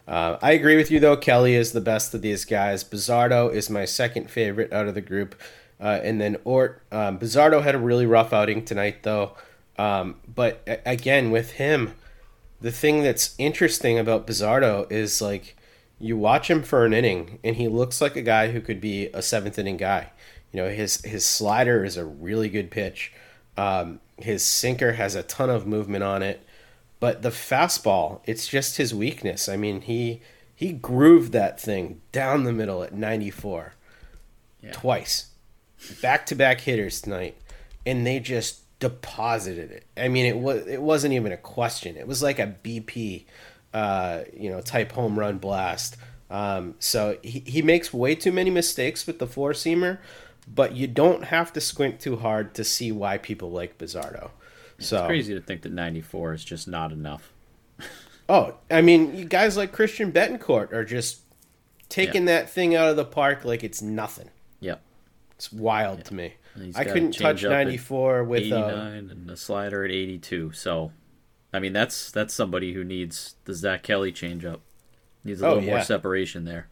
E: Uh, I agree with you though. Kelly is the best of these guys. Bazardo is my second favorite out of the group, uh, and then Ort. Um, Bazardo had a really rough outing tonight though, um, but a- again with him, the thing that's interesting about Bazardo is like you watch him for an inning and he looks like a guy who could be a seventh inning guy. You know his his slider is a really good pitch. Um, his sinker has a ton of movement on it. But the fastball, it's just his weakness. I mean, he he grooved that thing down the middle at 94 twice. Back to back hitters tonight. And they just deposited it. I mean, it was it wasn't even a question. It was like a BP uh, you know, type home run blast. Um, so he, he makes way too many mistakes with the four seamer, but you don't have to squint too hard to see why people like Bazardo. So
F: It's crazy to think that 94 is just not enough.
E: Oh, I mean, you guys like Christian Bethancourt are just taking that thing out of the park like it's nothing.
F: Yep.
E: It's wild to me. I couldn't touch 94 with uh,
F: 89 and a slider at 82. So, I mean, that's that's somebody who needs the Zach Kelly changeup. Needs a
E: Oh,
F: little more separation there.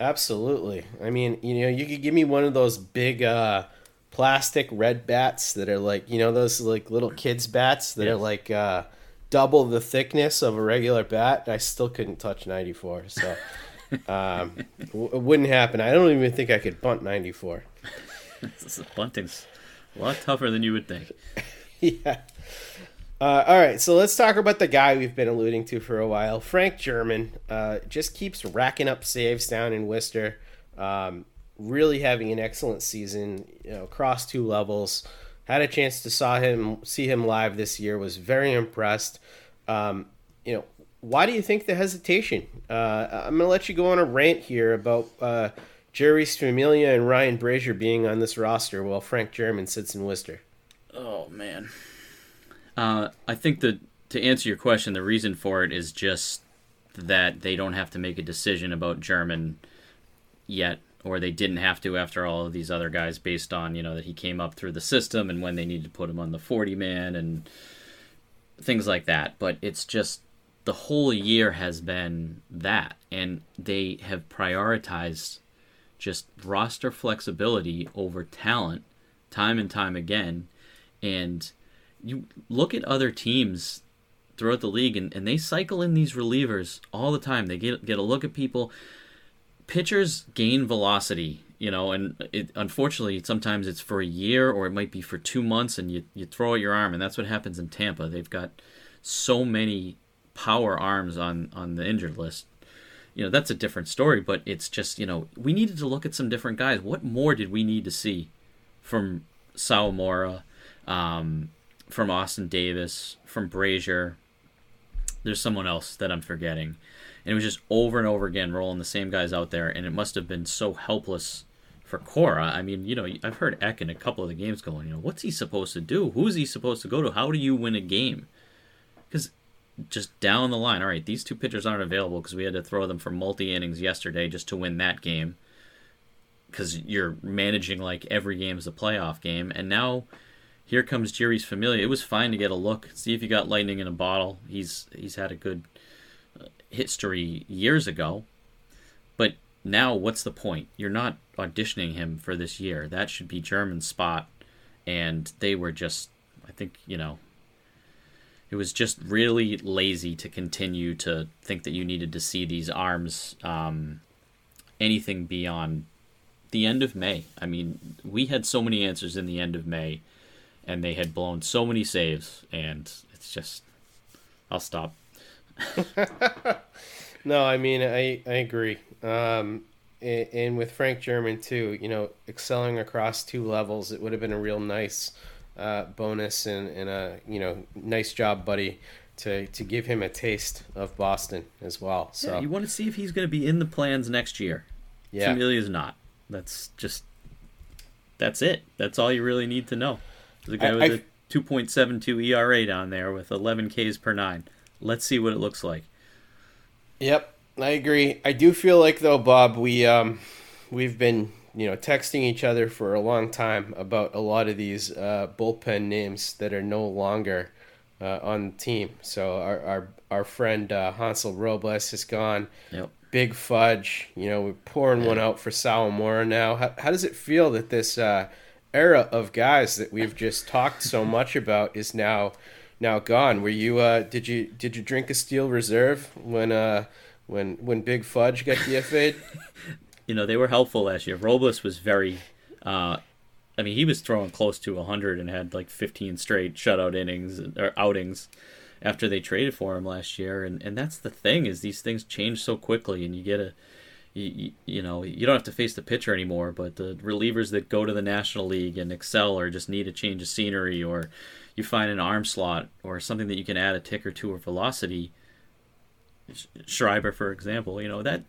E: Absolutely. I mean, you know, you could give me one of those big uh plastic red bats that are like, you know, those like little kids bats that are like uh double the thickness of a regular bat. I still couldn't touch 94. So Um, w- it wouldn't happen. I don't even think I could bunt 94.
F: Bunting's a lot tougher than you would think.
E: yeah. Uh, all right, so let's talk about the guy we've been alluding to for a while. Frank German uh, just keeps racking up saves down in Worcester. Um, really having an excellent season, you know, across two levels. Had a chance to saw him see him live this year. Was very impressed. Um, you know, why do you think the hesitation? Uh, I'm gonna let you go on a rant here about uh, Jeurys Familia and Ryan Brasier being on this roster while Frank German sits in Worcester.
F: Oh man. Uh, I think that to answer your question, the reason for it is just that they don't have to make a decision about German yet, or they didn't have to after all of these other guys, based on you know that he came up through the system and when they needed to put him on the forty man and things like that. But it's just the whole year has been that, and they have prioritized just roster flexibility over talent time and time again. And you look at other teams throughout the league and, and they cycle in these relievers all the time. They get get a look at people. Pitchers gain velocity, you know, and it, unfortunately sometimes it's for a year or it might be for two months and you, you throw out your arm and that's what happens in Tampa. They've got so many power arms on, on the injured list. You know, that's a different story, but it's just, you know, we needed to look at some different guys. What more did we need to see from Sawamura, um, from Austin Davis, from Brasier. There's someone else that I'm forgetting. And it was just over and over again rolling the same guys out there, and it must have been so helpless for Cora. I mean, you know, I've heard Eck in a couple of the games going, you know, what's he supposed to do? Who's he supposed to go to? How do you win a game? Because just down the line, all right, these two pitchers aren't available because we had to throw them for multi innings yesterday just to win that game. Because you're managing like every game is a playoff game, and now here comes Jeurys Familia. It was fine to get a look, see if you got lightning in a bottle. He's he's had a good history years ago, but now what's the point? You're not auditioning him for this year. That should be German's spot, and they were just, I think you know. It was just really lazy to continue to think that you needed to see these arms um, anything beyond the end of May. I mean, we had so many answers in the end of May and they had blown so many saves, and it's just, I'll stop.
E: no, I mean, I I agree. Um, and, and, with Frank German too, you know, excelling across two levels, it would have been a real nice uh, bonus and, and a you know nice job, buddy, to to give him a taste of Boston as well. So
F: yeah, you want to see if he's going to be in the plans next year. Yeah, Familia's not. That's just that's it. That's all you really need to know. The guy I, with I, a 2.72 ERA down there with 11 Ks per nine. Let's see what it looks like.
E: Yep, I agree. I do feel like though, Bob, we um, we've been you know texting each other for a long time about a lot of these uh, bullpen names that are no longer uh, on the team. So our our our friend uh, Hansel Robles is gone.
F: Yep.
E: Big Fudge, you know, we're pouring yeah. one out for Sawamura now. How, how does it feel that this uh, era of guys that we've just talked so much about is now now gone. Were you uh did you did you drink a steel reserve when uh when when Big Fudge got DFA'd?
F: you know, they were helpful last year. Robles was very uh I mean, he was throwing close to 100 and had like 15 straight shutout innings or outings after they traded for him last year and and that's the thing is these things change so quickly and you get a you, you know you don't have to face the pitcher anymore but the relievers that go to the national league and excel or just need a change of scenery or you find an arm slot or something that you can add a tick or two of velocity schreiber for example you know that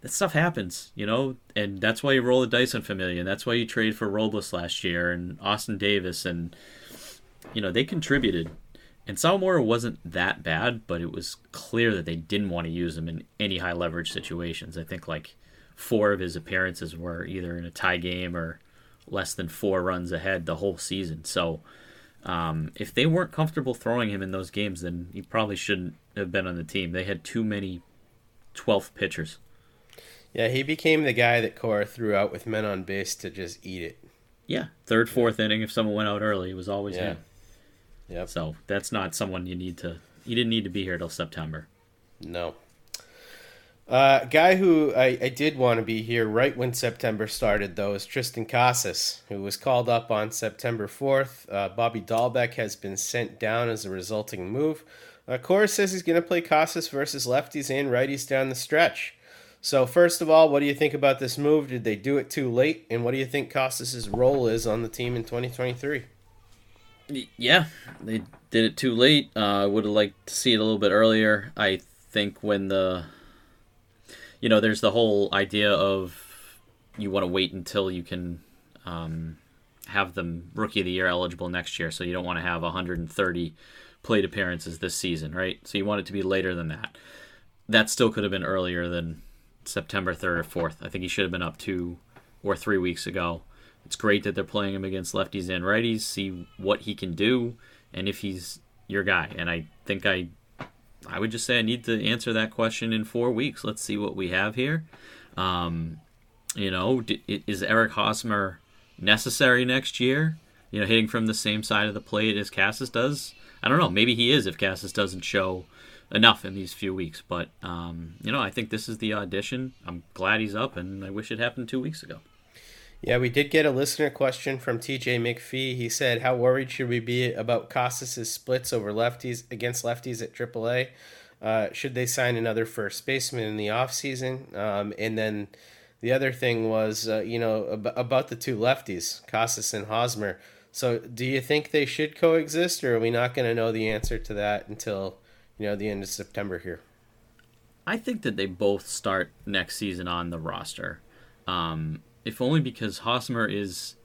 F: that stuff happens you know and that's why you roll the dice on familia that's why you trade for robles last year and austin davis and you know they contributed and Sawamura wasn't that bad, but it was clear that they didn't want to use him in any high leverage situations. I think like four of his appearances were either in a tie game or less than four runs ahead the whole season. So um, if they weren't comfortable throwing him in those games, then he probably shouldn't have been on the team. They had too many 12th pitchers.
E: Yeah, he became the guy that Cora threw out with men on base to just eat it.
F: Yeah, third, fourth inning. If someone went out early, it was always
E: yeah.
F: him.
E: Yep.
F: So that's not someone you need to. You didn't need to be here till September.
E: No. Uh, guy who I, I did want to be here right when September started, though, is Triston Casas, who was called up on September 4th. Uh, Bobby Dalbec has been sent down as a resulting move. Uh, Cora says he's going to play Casas versus lefties and righties down the stretch. So, first of all, what do you think about this move? Did they do it too late? And what do you think Casas' role is on the team in 2023?
F: Yeah, they did it too late. Uh, I would have liked to see it a little bit earlier. I think when the you know, there's the whole idea of you want to wait until you can um, have them rookie of the year eligible next year. So you don't want to have 130 plate appearances this season, right? So you want it to be later than that. That still could have been earlier than September 3rd or 4th. I think he should have been up two or three weeks ago. It's great that they're playing him against lefties and righties, see what he can do, and if he's your guy. And I think I I would just say I need to answer that question in four weeks. Let's see what we have here. Um, you know, is Eric Hosmer necessary next year? You know, hitting from the same side of the plate as Casas does. I don't know. Maybe he is if Casas doesn't show enough in these few weeks. But um, you know, I think this is the audition. I'm glad he's up, and I wish it happened two weeks ago.
E: Yeah, we did get a listener question from TJ McPhee. He said, "How worried should we be about Casas' splits over lefties against lefties at AAA? Uh, should they sign another first baseman in the offseason? Um, and then the other thing was, uh, you know, ab- about the two lefties, Casas and Hosmer. So, do you think they should coexist, or are we not going to know the answer to that until you know the end of September here?"
F: I think that they both start next season on the roster. Um, if only because Hosmer is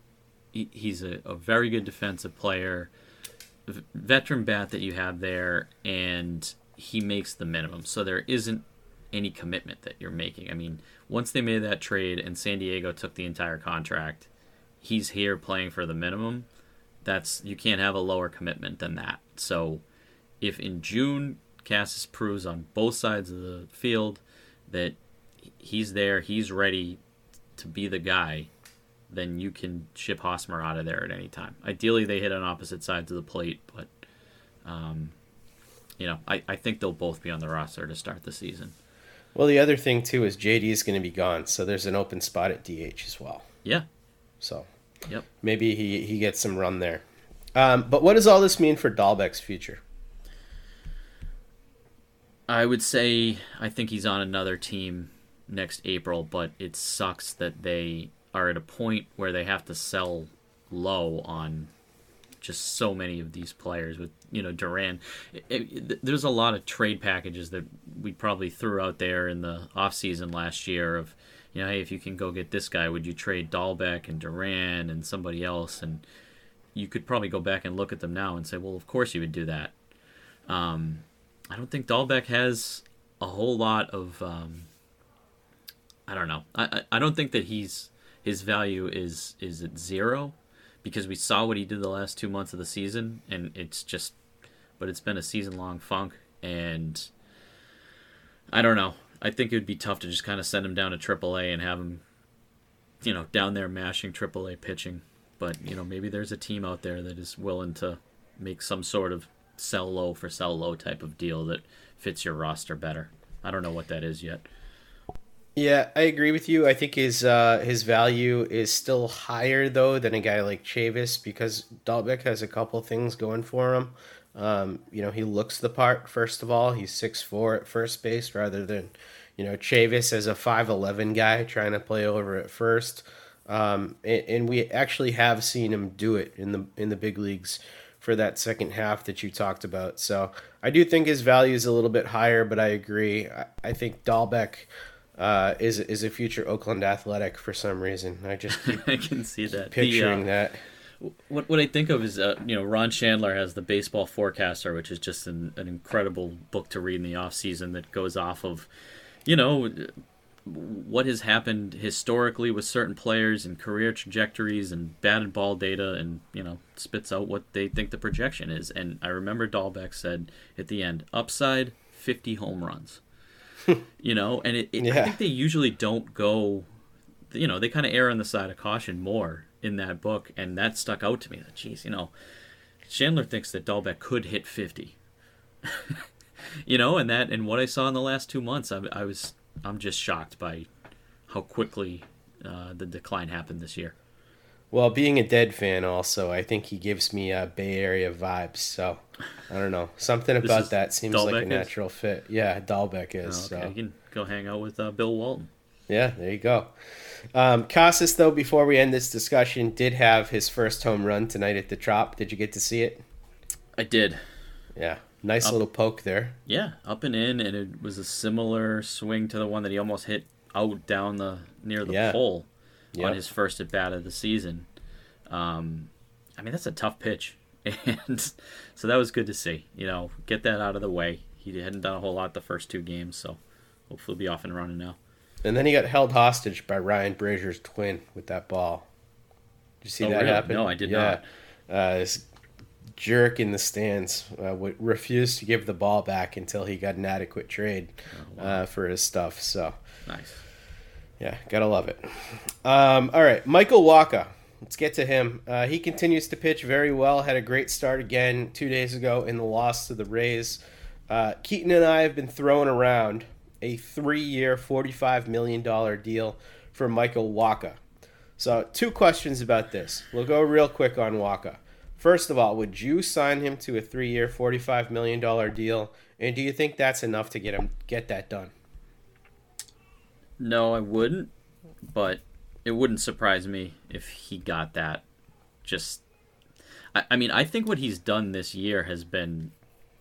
F: he, he's a, a very good defensive player, veteran bat that you have there, and he makes the minimum. So there isn't any commitment that you're making. I mean, once they made that trade and San Diego took the entire contract, he's here playing for the minimum. That's you can't have a lower commitment than that. So if in June Casas proves on both sides of the field that he's there, he's ready to be the guy, then you can ship Hosmer out of there at any time. Ideally, they hit on opposite sides of the plate, but um, you know, I, I think they'll both be on the roster to start the season.
E: Well, the other thing too is JD is going to be gone, so there's an open spot at DH as well.
F: Yeah.
E: So.
F: Yep.
E: Maybe he he gets some run there. Um, but what does all this mean for Dalbec's future?
F: I would say I think he's on another team next April, but it sucks that they are at a point where they have to sell low on just so many of these players with you know Duran. There's a lot of trade packages that we probably threw out there in the offseason last year of you know hey if you can go get this guy would you trade Dalbec and Duran and somebody else and you could probably go back and look at them now and say well of course you would do that. Um, I don't think Dalbec has a whole lot of um, I don't know. I, I don't think that he's his value is is at zero because we saw what he did the last two months of the season and it's just but it's been a season long funk and I don't know. I think it would be tough to just kind of send him down to AAA and have him you know down there mashing AAA pitching. But you know maybe there's a team out there that is willing to make some sort of sell low for sell low type of deal that fits your roster better. I don't know what that is yet.
E: Yeah, I agree with you. I think his uh, his value is still higher though than a guy like Chavis because Dalbec has a couple things going for him. Um, you know, he looks the part. First of all, he's six four at first base rather than you know Chavis as a five eleven guy trying to play over at first. Um, and, and we actually have seen him do it in the in the big leagues for that second half that you talked about. So I do think his value is a little bit higher, but I agree. I, I think Dalbec uh, is is a future Oakland Athletic for some reason. I just
F: I can see that
E: picturing
F: the, uh,
E: that.
F: What what I think of is uh, you know Ron Shandler has the Baseball Forecaster, which is just an, an incredible book to read in the off season that goes off of you know what has happened historically with certain players and career trajectories and batted ball data and you know spits out what they think the projection is and i remember Dalbec said at the end upside 50 home runs you know, and it, it yeah. I think they usually don't go, you know, they kind of err on the side of caution more in that book, and that stuck out to me. That geez, you know, Shandler thinks that Dalbec could hit fifty. you know, and that and what I saw in the last two months, I, I was I'm just shocked by how quickly uh, the decline happened this year.
E: Well, being a Dead fan, also, I think he gives me uh, Bay Area vibes. So I don't know, something about that seems
F: Dalbec
E: like a
F: is?
E: natural fit. Yeah, Dalbec
F: Oh,
E: is.
F: okay,
E: so.
F: you can go hang out with uh, Bill Walton.
E: Yeah, there you go. Um, Casas, though, before we end this discussion, did have his first home run tonight at the Trop. Did you get to see it?
F: I did.
E: Yeah, nice
F: Up-
E: little poke there.
F: Yeah, up and in, and it was a similar swing to the one that he almost hit out down the near the
E: Yeah.
F: pole
E: Yep.
F: on his first at bat of the season. Um, I mean, that's a tough pitch, and so that was good to see. You know, get that out of the way. He hadn't done a whole lot the first two games, so hopefully he'll be off and running now.
E: And then he got held hostage by Ryan Brasier's twin with that ball. Did you see
F: Oh,
E: that
F: really?
E: happen?
F: No, I did
E: yeah. Uh, this jerk in the stands uh, would refused to give the ball back until he got an adequate trade uh, for his stuff. So
F: Nice.
E: Yeah, gotta love it. Um, all right, Michael Wacha. Let's get to him. Uh, he continues to pitch very well. Had a great start again two days ago in the loss to the Rays. Uh, Keaton and I have been throwing around a three-year, forty-five million dollar deal for Michael Wacha. So, two questions about this. We'll go real quick on Wacha. First of all, would you sign him to a three-year, forty-five million dollar deal? And do you think that's enough to get him get that done?
F: No, I wouldn't, but it wouldn't surprise me if he got that. Just, I, I mean, I think what he's done this year has been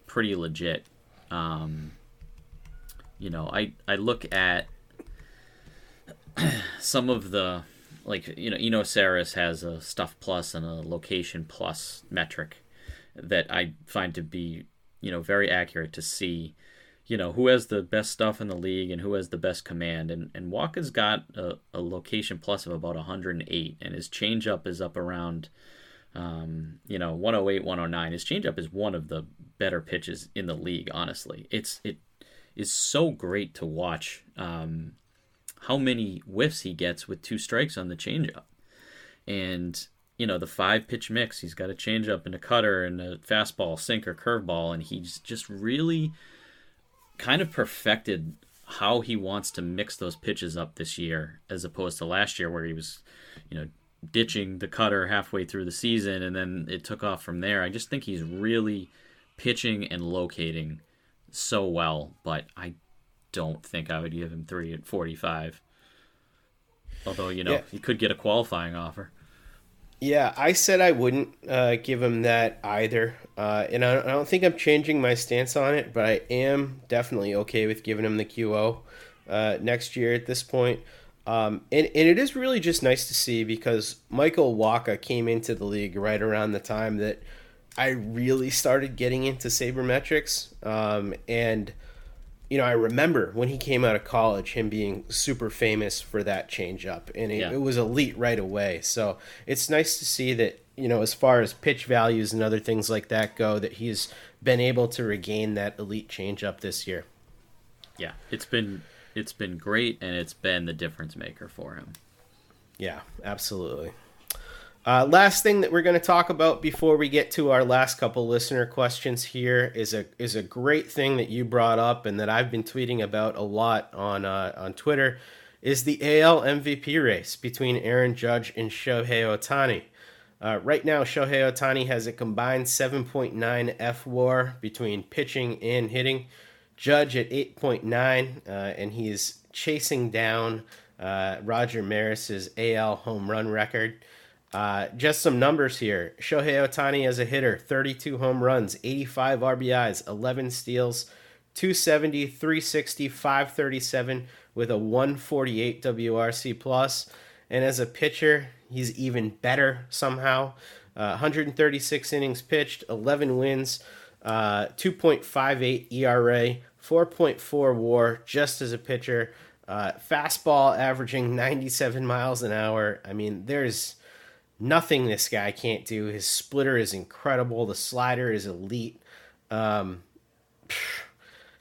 F: pretty legit. Um, you know, I I look at some of the like you know Eno Sarris has a stuff plus and a location plus metric that I find to be you know very accurate to see you know who has the best stuff in the league and who has the best command. And and Wacha's got a, a location plus of about 108 and his changeup is up around um, you know 108 109 his changeup is one of the better pitches in the league honestly. It's it is so great to watch um, how many whiffs he gets with two strikes on the changeup. And you know the five pitch mix he's got a changeup and a cutter and a fastball sinker curveball and he's just really kind of perfected how he wants to mix those pitches up this year as opposed to last year where he was you know ditching the cutter halfway through the season and then it took off from there. I just think he's really pitching and locating so well but i don't think i would give him 3 at 45 although you know
E: Yeah.
F: he could get a qualifying offer.
E: Yeah, I said I wouldn't uh, give him that either, uh, and I, I don't think I'm changing my stance on it. But I am definitely okay with giving him the QO uh, next year at this point. Um, and, and it is really just nice to see because Michael Wacha came into the league right around the time that I really started getting into sabermetrics. Um, and you know, I remember when he came out of college, him being super famous for that changeup, and it,
F: Yeah.
E: it was elite right away. So it's nice to see that you know, as far as pitch values and other things like that go, that he's been able to regain that elite changeup this year.
F: yeah it's been it's been great and it's been the difference maker for him
E: Yeah, absolutely. Uh, last thing that we're going to talk about before we get to our last couple listener questions here is a is a great thing that you brought up and that I've been tweeting about a lot on uh, on Twitter is the AL MVP race between Aaron Judge and Shohei Ohtani. Uh, right now, Shohei Ohtani has a combined 7.9 F WAR between pitching and hitting. Judge at 8.9, uh, and he is chasing down uh, Roger Maris's AL home run record. Uh, just some numbers here. Shohei Ohtani as a hitter, 32 home runs, 85 RBIs, 11 steals, 270, 360, 537 with a 148 WRC plus. And as a pitcher, he's even better somehow. Uh, 136 innings pitched, 11 wins, uh, 2.58 ERA, 4.4 WAR just as a pitcher. Uh, fastball averaging 97 miles an hour. I mean, there's nothing this guy can't do. His splitter is incredible. The slider is elite. Um,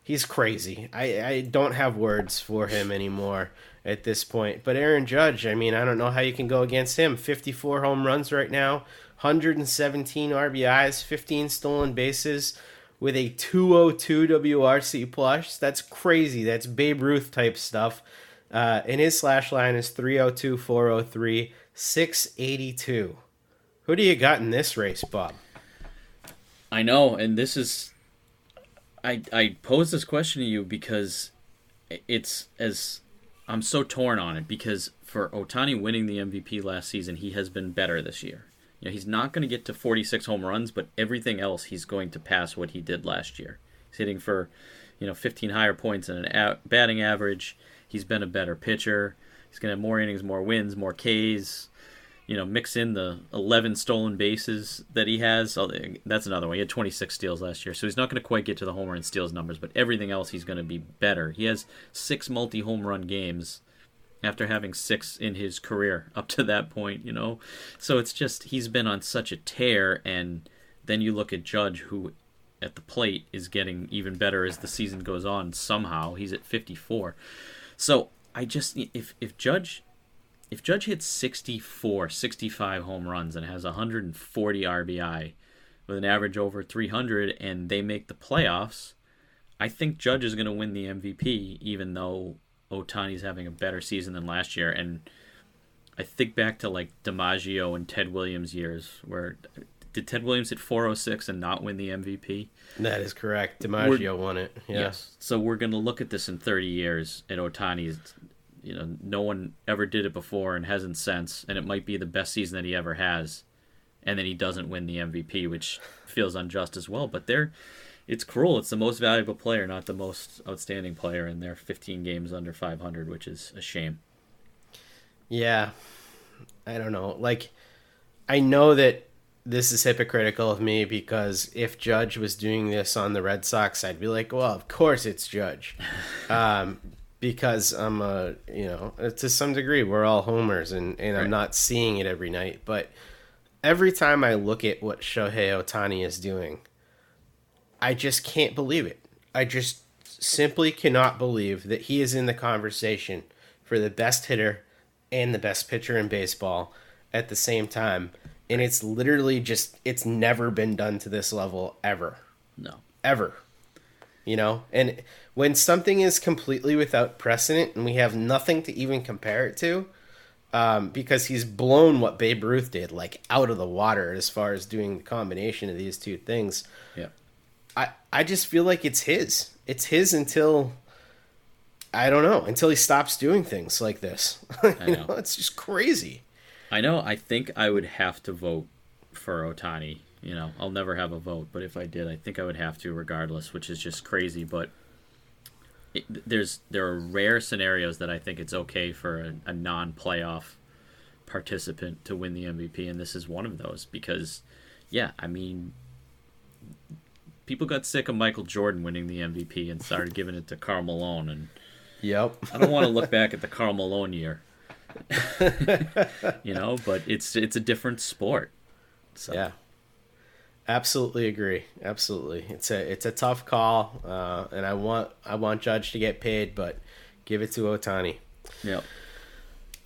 E: he's crazy. I, I don't have words for him anymore at this point. But Aaron Judge, I mean, I don't know how you can go against him. 54 home runs right now, 117 RBIs, 15 stolen bases, with a 202 WRC plus. That's crazy. That's Babe Ruth type stuff. Uh, and his slash line is 302 403 682. Who do you got in this race, Bob?
F: I know, and this is. I I pose this question to you because it's as I'm so torn on it because for Ohtani winning the MVP last season, he has been better this year. You know, he's not going to get to 46 home runs, but everything else he's going to pass what he did last year. He's hitting for, you know, 15 higher points and an a- batting average. He's been a better pitcher. He's going to have more innings, more wins, more Ks. You know, mix in the 11 stolen bases that he has. Oh, that's another one. He had 26 steals last year, so he's not going to quite get to the homer and steals numbers, but everything else he's going to be better. He has six multi home run games after having six in his career up to that point, you know. So it's just he's been on such a tear and then you look at Judge who at the plate is getting even better as the season goes on somehow. He's at 54. So I just if if Judge if Judge hits 64, 65 home runs and has 140 RBI with an average over 300 and they make the playoffs, I think Judge is going to win the MVP even though Ohtani's having a better season than last year. And I think back to like DiMaggio and Ted Williams years, where did Ted Williams hit 406 and not win the MVP?
E: That is correct. DiMaggio we're, won it. Yeah.
F: Yes. So we're going to look at this in 30 years, and Ohtani's, you know, no one ever did it before and hasn't since, and it might be the best season that he ever has, and then he doesn't win the MVP, which feels unjust as well. But they're it's cruel. It's the most valuable player, not the most outstanding player, and they're 15 games under 500, which is a shame.
E: Yeah, I don't know. Like, I know that this is hypocritical of me because if Judge was doing this on the Red Sox, I'd be like, well, of course it's Judge, um, because I'm a you know to some degree we're all homers, and and right. I'm not seeing it every night, but every time I look at what Shohei Ohtani is doing I just can't believe it. I just simply cannot believe that he is in the conversation for the best hitter and the best pitcher in baseball at the same time. And it's literally just, it's never been done to this level ever.
F: No.
E: Ever. You know? And when something is completely without precedent and we have nothing to even compare it to, um, because he's blown what Babe Ruth did, like out of the water as far as doing the combination of these two things.
F: Yeah.
E: I I just feel like it's his. It's his until I don't know until he stops doing things like this. you I know. know. it's just crazy.
F: I know. I think I would have to vote for Ohtani. You know, I'll never have a vote, but if I did, I think I would have to regardless, which is just crazy. But it, there's there are rare scenarios that I think it's okay for a, a non-playoff participant to win the MVP, and this is one of those because, yeah, I mean, people got sick of Michael Jordan winning the MVP and started giving it to Karl Malone. And
E: yep,
F: I don't want to look back at the Karl Malone year, you know, but it's it's a different sport.
E: So. Yeah, absolutely agree. Absolutely, it's a it's a tough call, uh, and I want I want Judge to get paid, but give it to Ohtani.
F: Yep.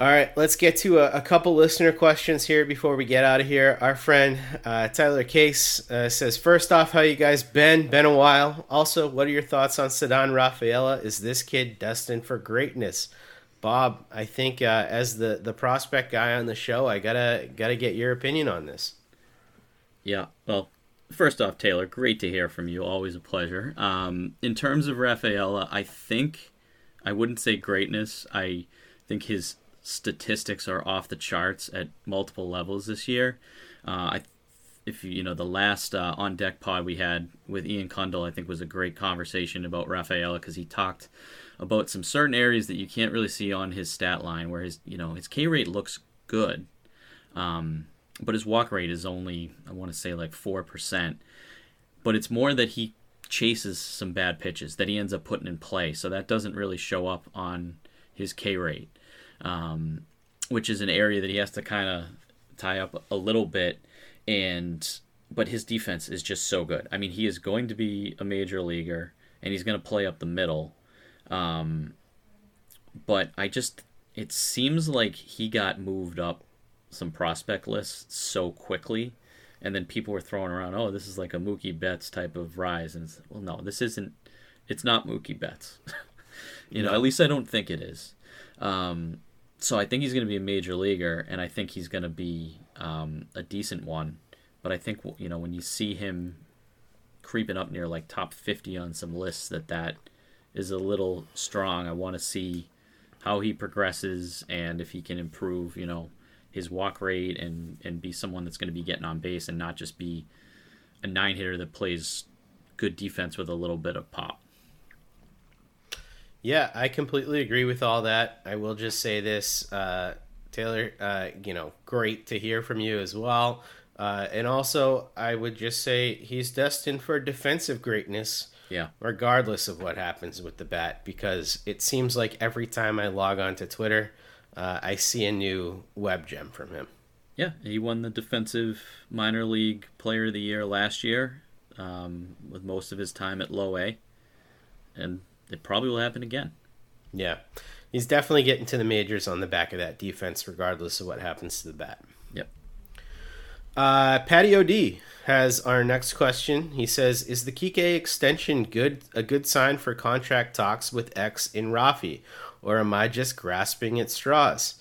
E: All right, let's get to a, a, couple listener questions here before we get out of here. Our friend uh, Tyler Case uh, says, first off, how you guys been? Been a while. Also, what are your thoughts on Ceddanne Rafaela? Is this kid destined for greatness? Bob, I think uh, as the, the prospect guy on the show, I gotta gotta get your opinion on this.
F: Yeah, well, first off, Taylor, great to hear from you. Always a pleasure. Um, in terms of Rafaela, I think I wouldn't say greatness. I think his statistics are off the charts at multiple levels this year. Uh, I, if you you know the last uh, on deck pod we had with Ian Cundall, I think was a great conversation about Rafaela because he talked about some certain areas that you can't really see on his stat line, where his you know his K rate looks good, um, but his walk rate is only I want to say like four percent. But it's more that he chases some bad pitches that he ends up putting in play, so that doesn't really show up on his K rate um, which is an area that he has to kind of tie up a little bit. And but his defense is just so good. I mean, he is going to be a major leaguer, and he's going to play up the middle. Um, but I just it seems like he got moved up some prospect lists so quickly and then people were throwing around, oh, this is like a Mookie Betts type of rise, and well, no, this isn't. It's not Mookie Betts. you know, at least I don't think it is. Um, so I think he's going to be a major leaguer, and I think he's going to be um, a decent one. But I think you know when you see him creeping up near like top 50 on some lists, that that is a little strong. I want to see how he progresses and if he can improve, you know, his walk rate and and be someone that's going to be getting on base and not just be a nine hitter that plays good defense with a little bit of pop.
E: Yeah, I completely agree with all that. I will just say this, uh, Taylor. Uh, you know, great to hear from you as well. Uh, and also, I would just say he's destined for defensive greatness.
F: Yeah.
E: Regardless of what happens with the bat, because it seems like every time I log on to Twitter, uh, I see a new web gem from him.
F: Yeah, he won the defensive minor league player of the year last year, um, with most of his time at low A, and it probably will happen again.
E: Yeah, he's definitely getting to the majors on the back of that defense, regardless of what happens to the bat.
F: Yep.
E: Uh, Patty OD has our next question. He says, "Is the Kike extension good a good sign for contract talks with X in Rafi, or am I just grasping at straws?"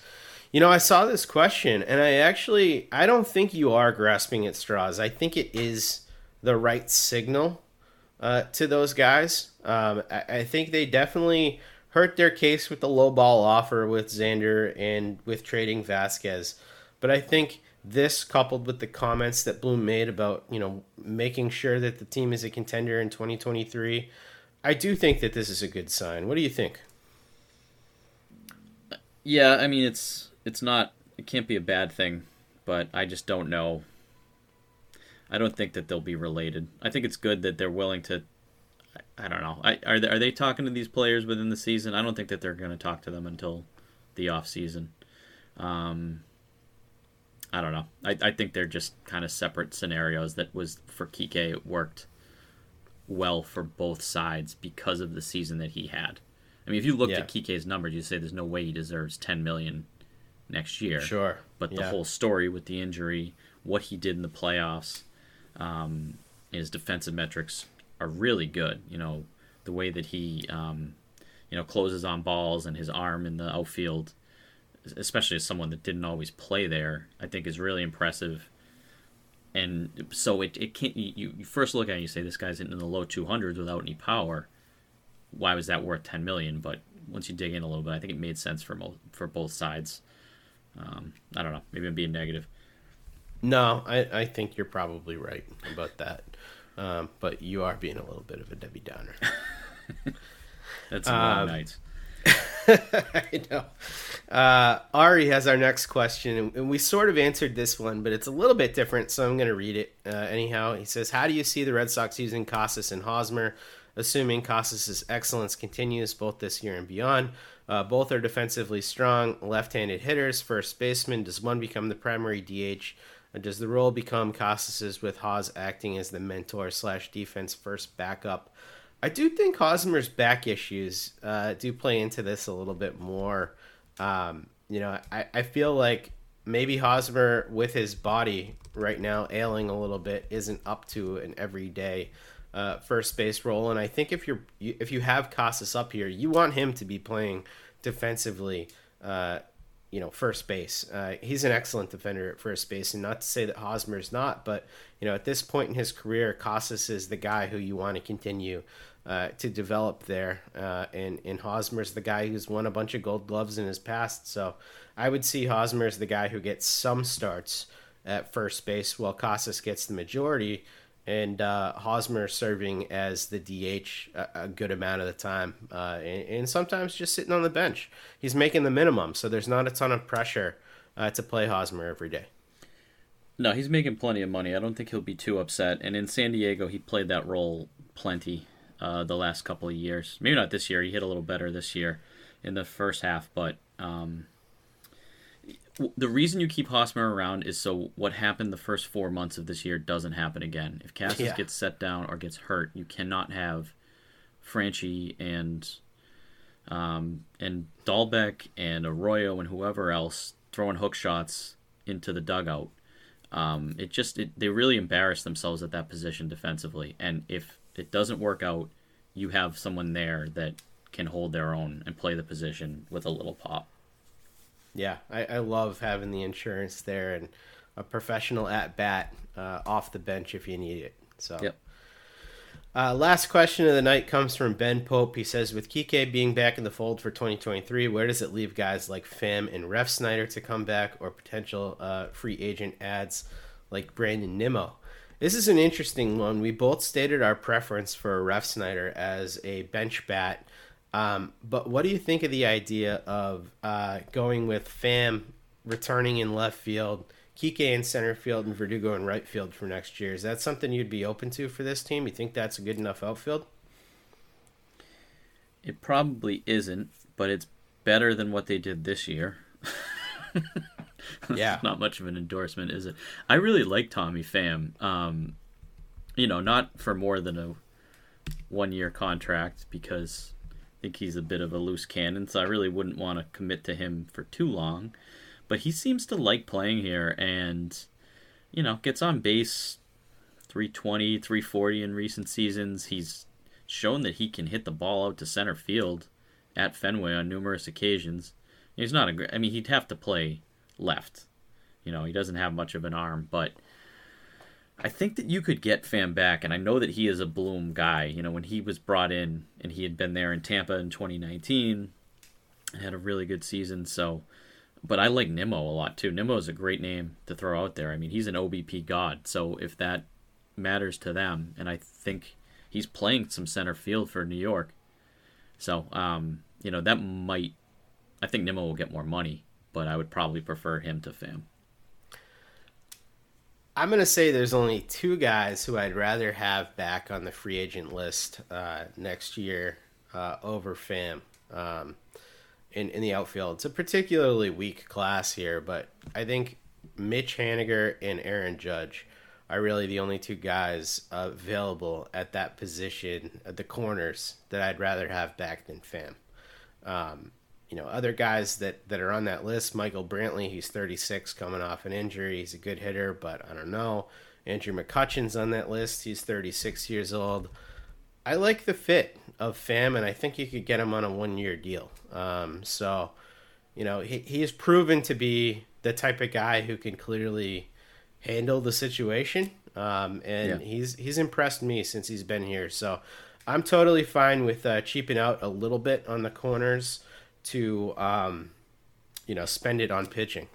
E: You know, I saw this question, and I actually I don't think you are grasping at straws. I think it is the right signal uh, to those guys. Um, I, I think they definitely hurt their case with the low ball offer with Xander and with trading Vázquez, but I think this coupled with the comments that Bloom made about you know making sure that the team is a contender in 2023 I do think that this is a good sign what do you think
F: Yeah, I mean it's it's not it can't be a bad thing, but I just don't know. I don't think that they'll be related. I think it's good that they're willing to. I, don't know. I, are they, are they talking to these players within the season? I don't think that they're going to talk to them until the off season. Um, I don't know. I, I think they're just kind of separate scenarios. That was for Kike. It worked well for both sides because of the season that he had. I mean, if you looked
E: Yeah.
F: at Kike's numbers, you'd say there's no way he deserves 10 million next year.
E: Sure.
F: But the
E: Yeah.
F: whole story with the injury, what he did in the playoffs, um, his defensive metrics are really good. You know, the way that he, um, you know, closes on balls and his arm in the outfield, especially as someone that didn't always play there, I think is really impressive. And so it, it can't, you, you first look at it and you say, this guy's in the low 200s without any power. Why was that worth 10 million? But once you dig in a little bit, I think it made sense for mo- for both sides. Um, I don't know. Maybe I'm being negative.
E: no I, I think you're probably right about that um, but you are being a little bit of a Debbie Downer
F: That's some long
E: Um,
F: nights.
E: I know. Uh, Ari has our next question, and- and we sort of answered this one, but it's a little bit different, so I'm going to read it uh, anyhow. He says, "How do you see the Red Sox using Casas and Hosmer, assuming Casas' excellence continues both this year and beyond? Uh, both are defensively strong, left-handed hitters, first baseman. Does one become the primary DH? Uh, Does the role become Casas's with Haas acting as the mentor slash defense first backup?" I do think Hosmer's back issues uh, do play into this a little bit more. Um, you know, I, I feel like maybe Hosmer, with his body right now ailing a little bit, isn't up to an everyday uh, first base role. And I think if you're you, if you have Casas up here, you want him to be playing defensively. Uh, you know, first base. Uh, he's an excellent defender at first base, and not to say that Hosmer's not, but you know, at this point in his career, Casas is the guy who you want to continue uh, to develop there, uh, and and Hosmer's the guy who's won a bunch of Gold Gloves in his past. So I would see Hosmer as the guy who gets some starts at first base, while Casas gets the majority, and uh, Hosmer serving as the DH a, a good amount of the time, uh, and, and sometimes just sitting on the bench. He's making the minimum, so there's not a ton of pressure uh, to play Hosmer every day.
F: No, he's making plenty of money. I don't think he'll be too upset. And in San Diego, he played that role plenty uh, the last couple of years. Maybe not this year. He hit a little better this year in the first half. But um, the reason you keep Hosmer around is so what happened the first four months of this year doesn't happen again. If Casas
E: Yeah.
F: gets set down or gets hurt, you cannot have Franchy and um, and Dalbec and Arroyo and whoever else throwing hook shots into the dugout. Um, it just it, they really embarrass themselves at that position defensively, and if it doesn't work out, you have someone there that can hold their own and play the position with a little pop.
E: Yeah, I, I love having the insurance there and a professional at bat uh, off the bench if you need it. So.
F: Yep.
E: Uh, last question of the night comes from Ben Pope. He says, with Kike being back in the fold for 2023, where does it leave guys like Pham and Refsnyder to come back or potential uh, free agent ads like Brandon Nimmo? This is an interesting one. We both stated our preference for Refsnyder as a bench bat. Um, but what do you think of the idea of uh, going with Pham returning in left field – Kike in center field and Verdugo in right field for next year. Is that something you'd be open to for this team? You think that's a good enough outfield?
F: It probably isn't, but it's better than what they did this year.
E: yeah,
F: not much of an endorsement, is it? I really like Tommy Pham. Um, you know, not for more than a one-year contract because think he's a bit of a loose cannon, so I really wouldn't want to commit to him for too long. But he seems to like playing here and you know gets on base 320 340 in recent seasons. He's shown that he can hit the ball out to center field at fenway on numerous occasions. He's not a great i mean he'd have to play left. You know he doesn't have much of an arm but I think that you could get Pham back, and I know that he is a Bloom guy. You know, when he was brought in and he had been there in Tampa in 2019, had a really good season. So but I like Nimmo a lot too. Nimmo is a great name to throw out there. I mean, he's an OBP god. So if that matters to them, and I think he's playing some center field for New York, so um, you know that might. I think Nimmo will get more money, but I would probably prefer him to Pham.
E: I'm gonna say there's only two guys who I'd rather have back on the free agent list uh, next year uh, over Pham Um, in, in the outfield. It's a particularly weak class here, but I think Mitch Haniger and Aaron Judge are really the only two guys available at that position at the corners that I'd rather have back than Pham. Um, you know, other guys that, that are on that list, Michael Brantley, he's 36, coming off an injury. He's a good hitter, but I don't know. Andrew McCutchen's on that list. He's 36 years old. I like the fit of Pham, and I think you could get him on a one year deal. Um, so, you know, he, he has proven to be the type of guy who can clearly handle the situation. Um, and yeah. he's he's impressed me since he's been here. So I'm totally fine with uh, cheaping out a little bit on the corners to, um, you know, spend it on pitching.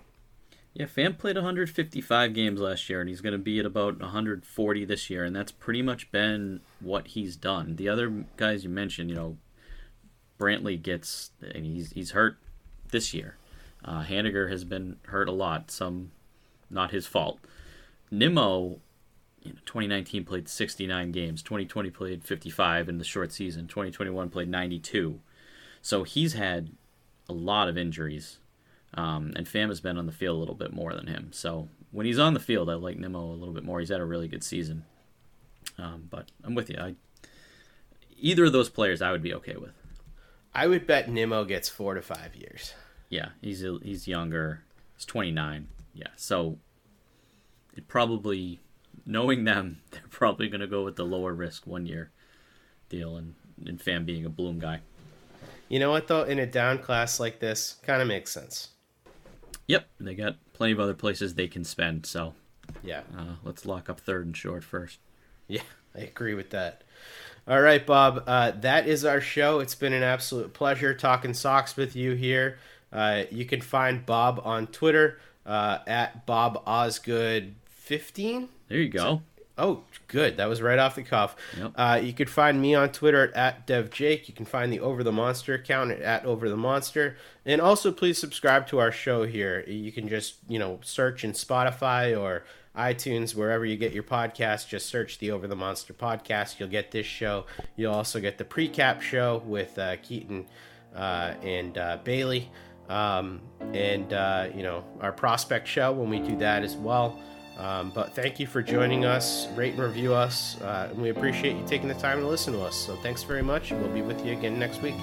F: Yeah, Pham played 155 games last year, and he's going to be at about 140 this year, and that's pretty much been what he's done. The other guys you mentioned, you know, Brantley gets, and he's he's hurt this year. Uh, Haniger has been hurt a lot, some not his fault. Nimmo, you know, 2019 played 69 games. 2020 played 55 in the short season. 2021 played 92. So he's had a lot of injuries um, and Pham has been on the field a little bit more than him. So when he's on the field, I like Nimmo a little bit more. He's had a really good season. Um, but I'm with you. I, either of those players, I would be okay with.
E: I would bet Nimmo gets four to five years.
F: Yeah, he's he's younger. He's 29. Yeah, so it probably knowing them, they're probably going to go with the lower risk one year deal, and and Pham being a Bloom guy.
E: You know what though? In a down class like this, kind of makes sense.
F: Yep, they got plenty of other places they can spend. So,
E: yeah,
F: uh, let's lock up third and short first.
E: Yeah, I agree with that. All right, Bob, uh, that is our show. It's been an absolute pleasure talking Sox with you here. Uh, you can find Bob on Twitter uh, at Bob Osgood fifteen.
F: There you go.
E: Oh, good. That was right off the cuff.
F: Yep.
E: Uh, you can find me on Twitter at DevJake. You can find the Over the Monster account at Over the Monster. And also, please subscribe to our show here. You can just, you know, search in Spotify or iTunes, wherever you get your podcast. Just search the Over the Monster podcast. You'll get this show. You'll also get the pre-cap show with uh, Keaton uh, and uh, Bailey. Um, and, uh, you know, our prospect show when we do that as well. Um, but thank you for joining us. Rate and review us. Uh, and we appreciate you taking the time to listen to us. So thanks very much. We'll be with you again next week.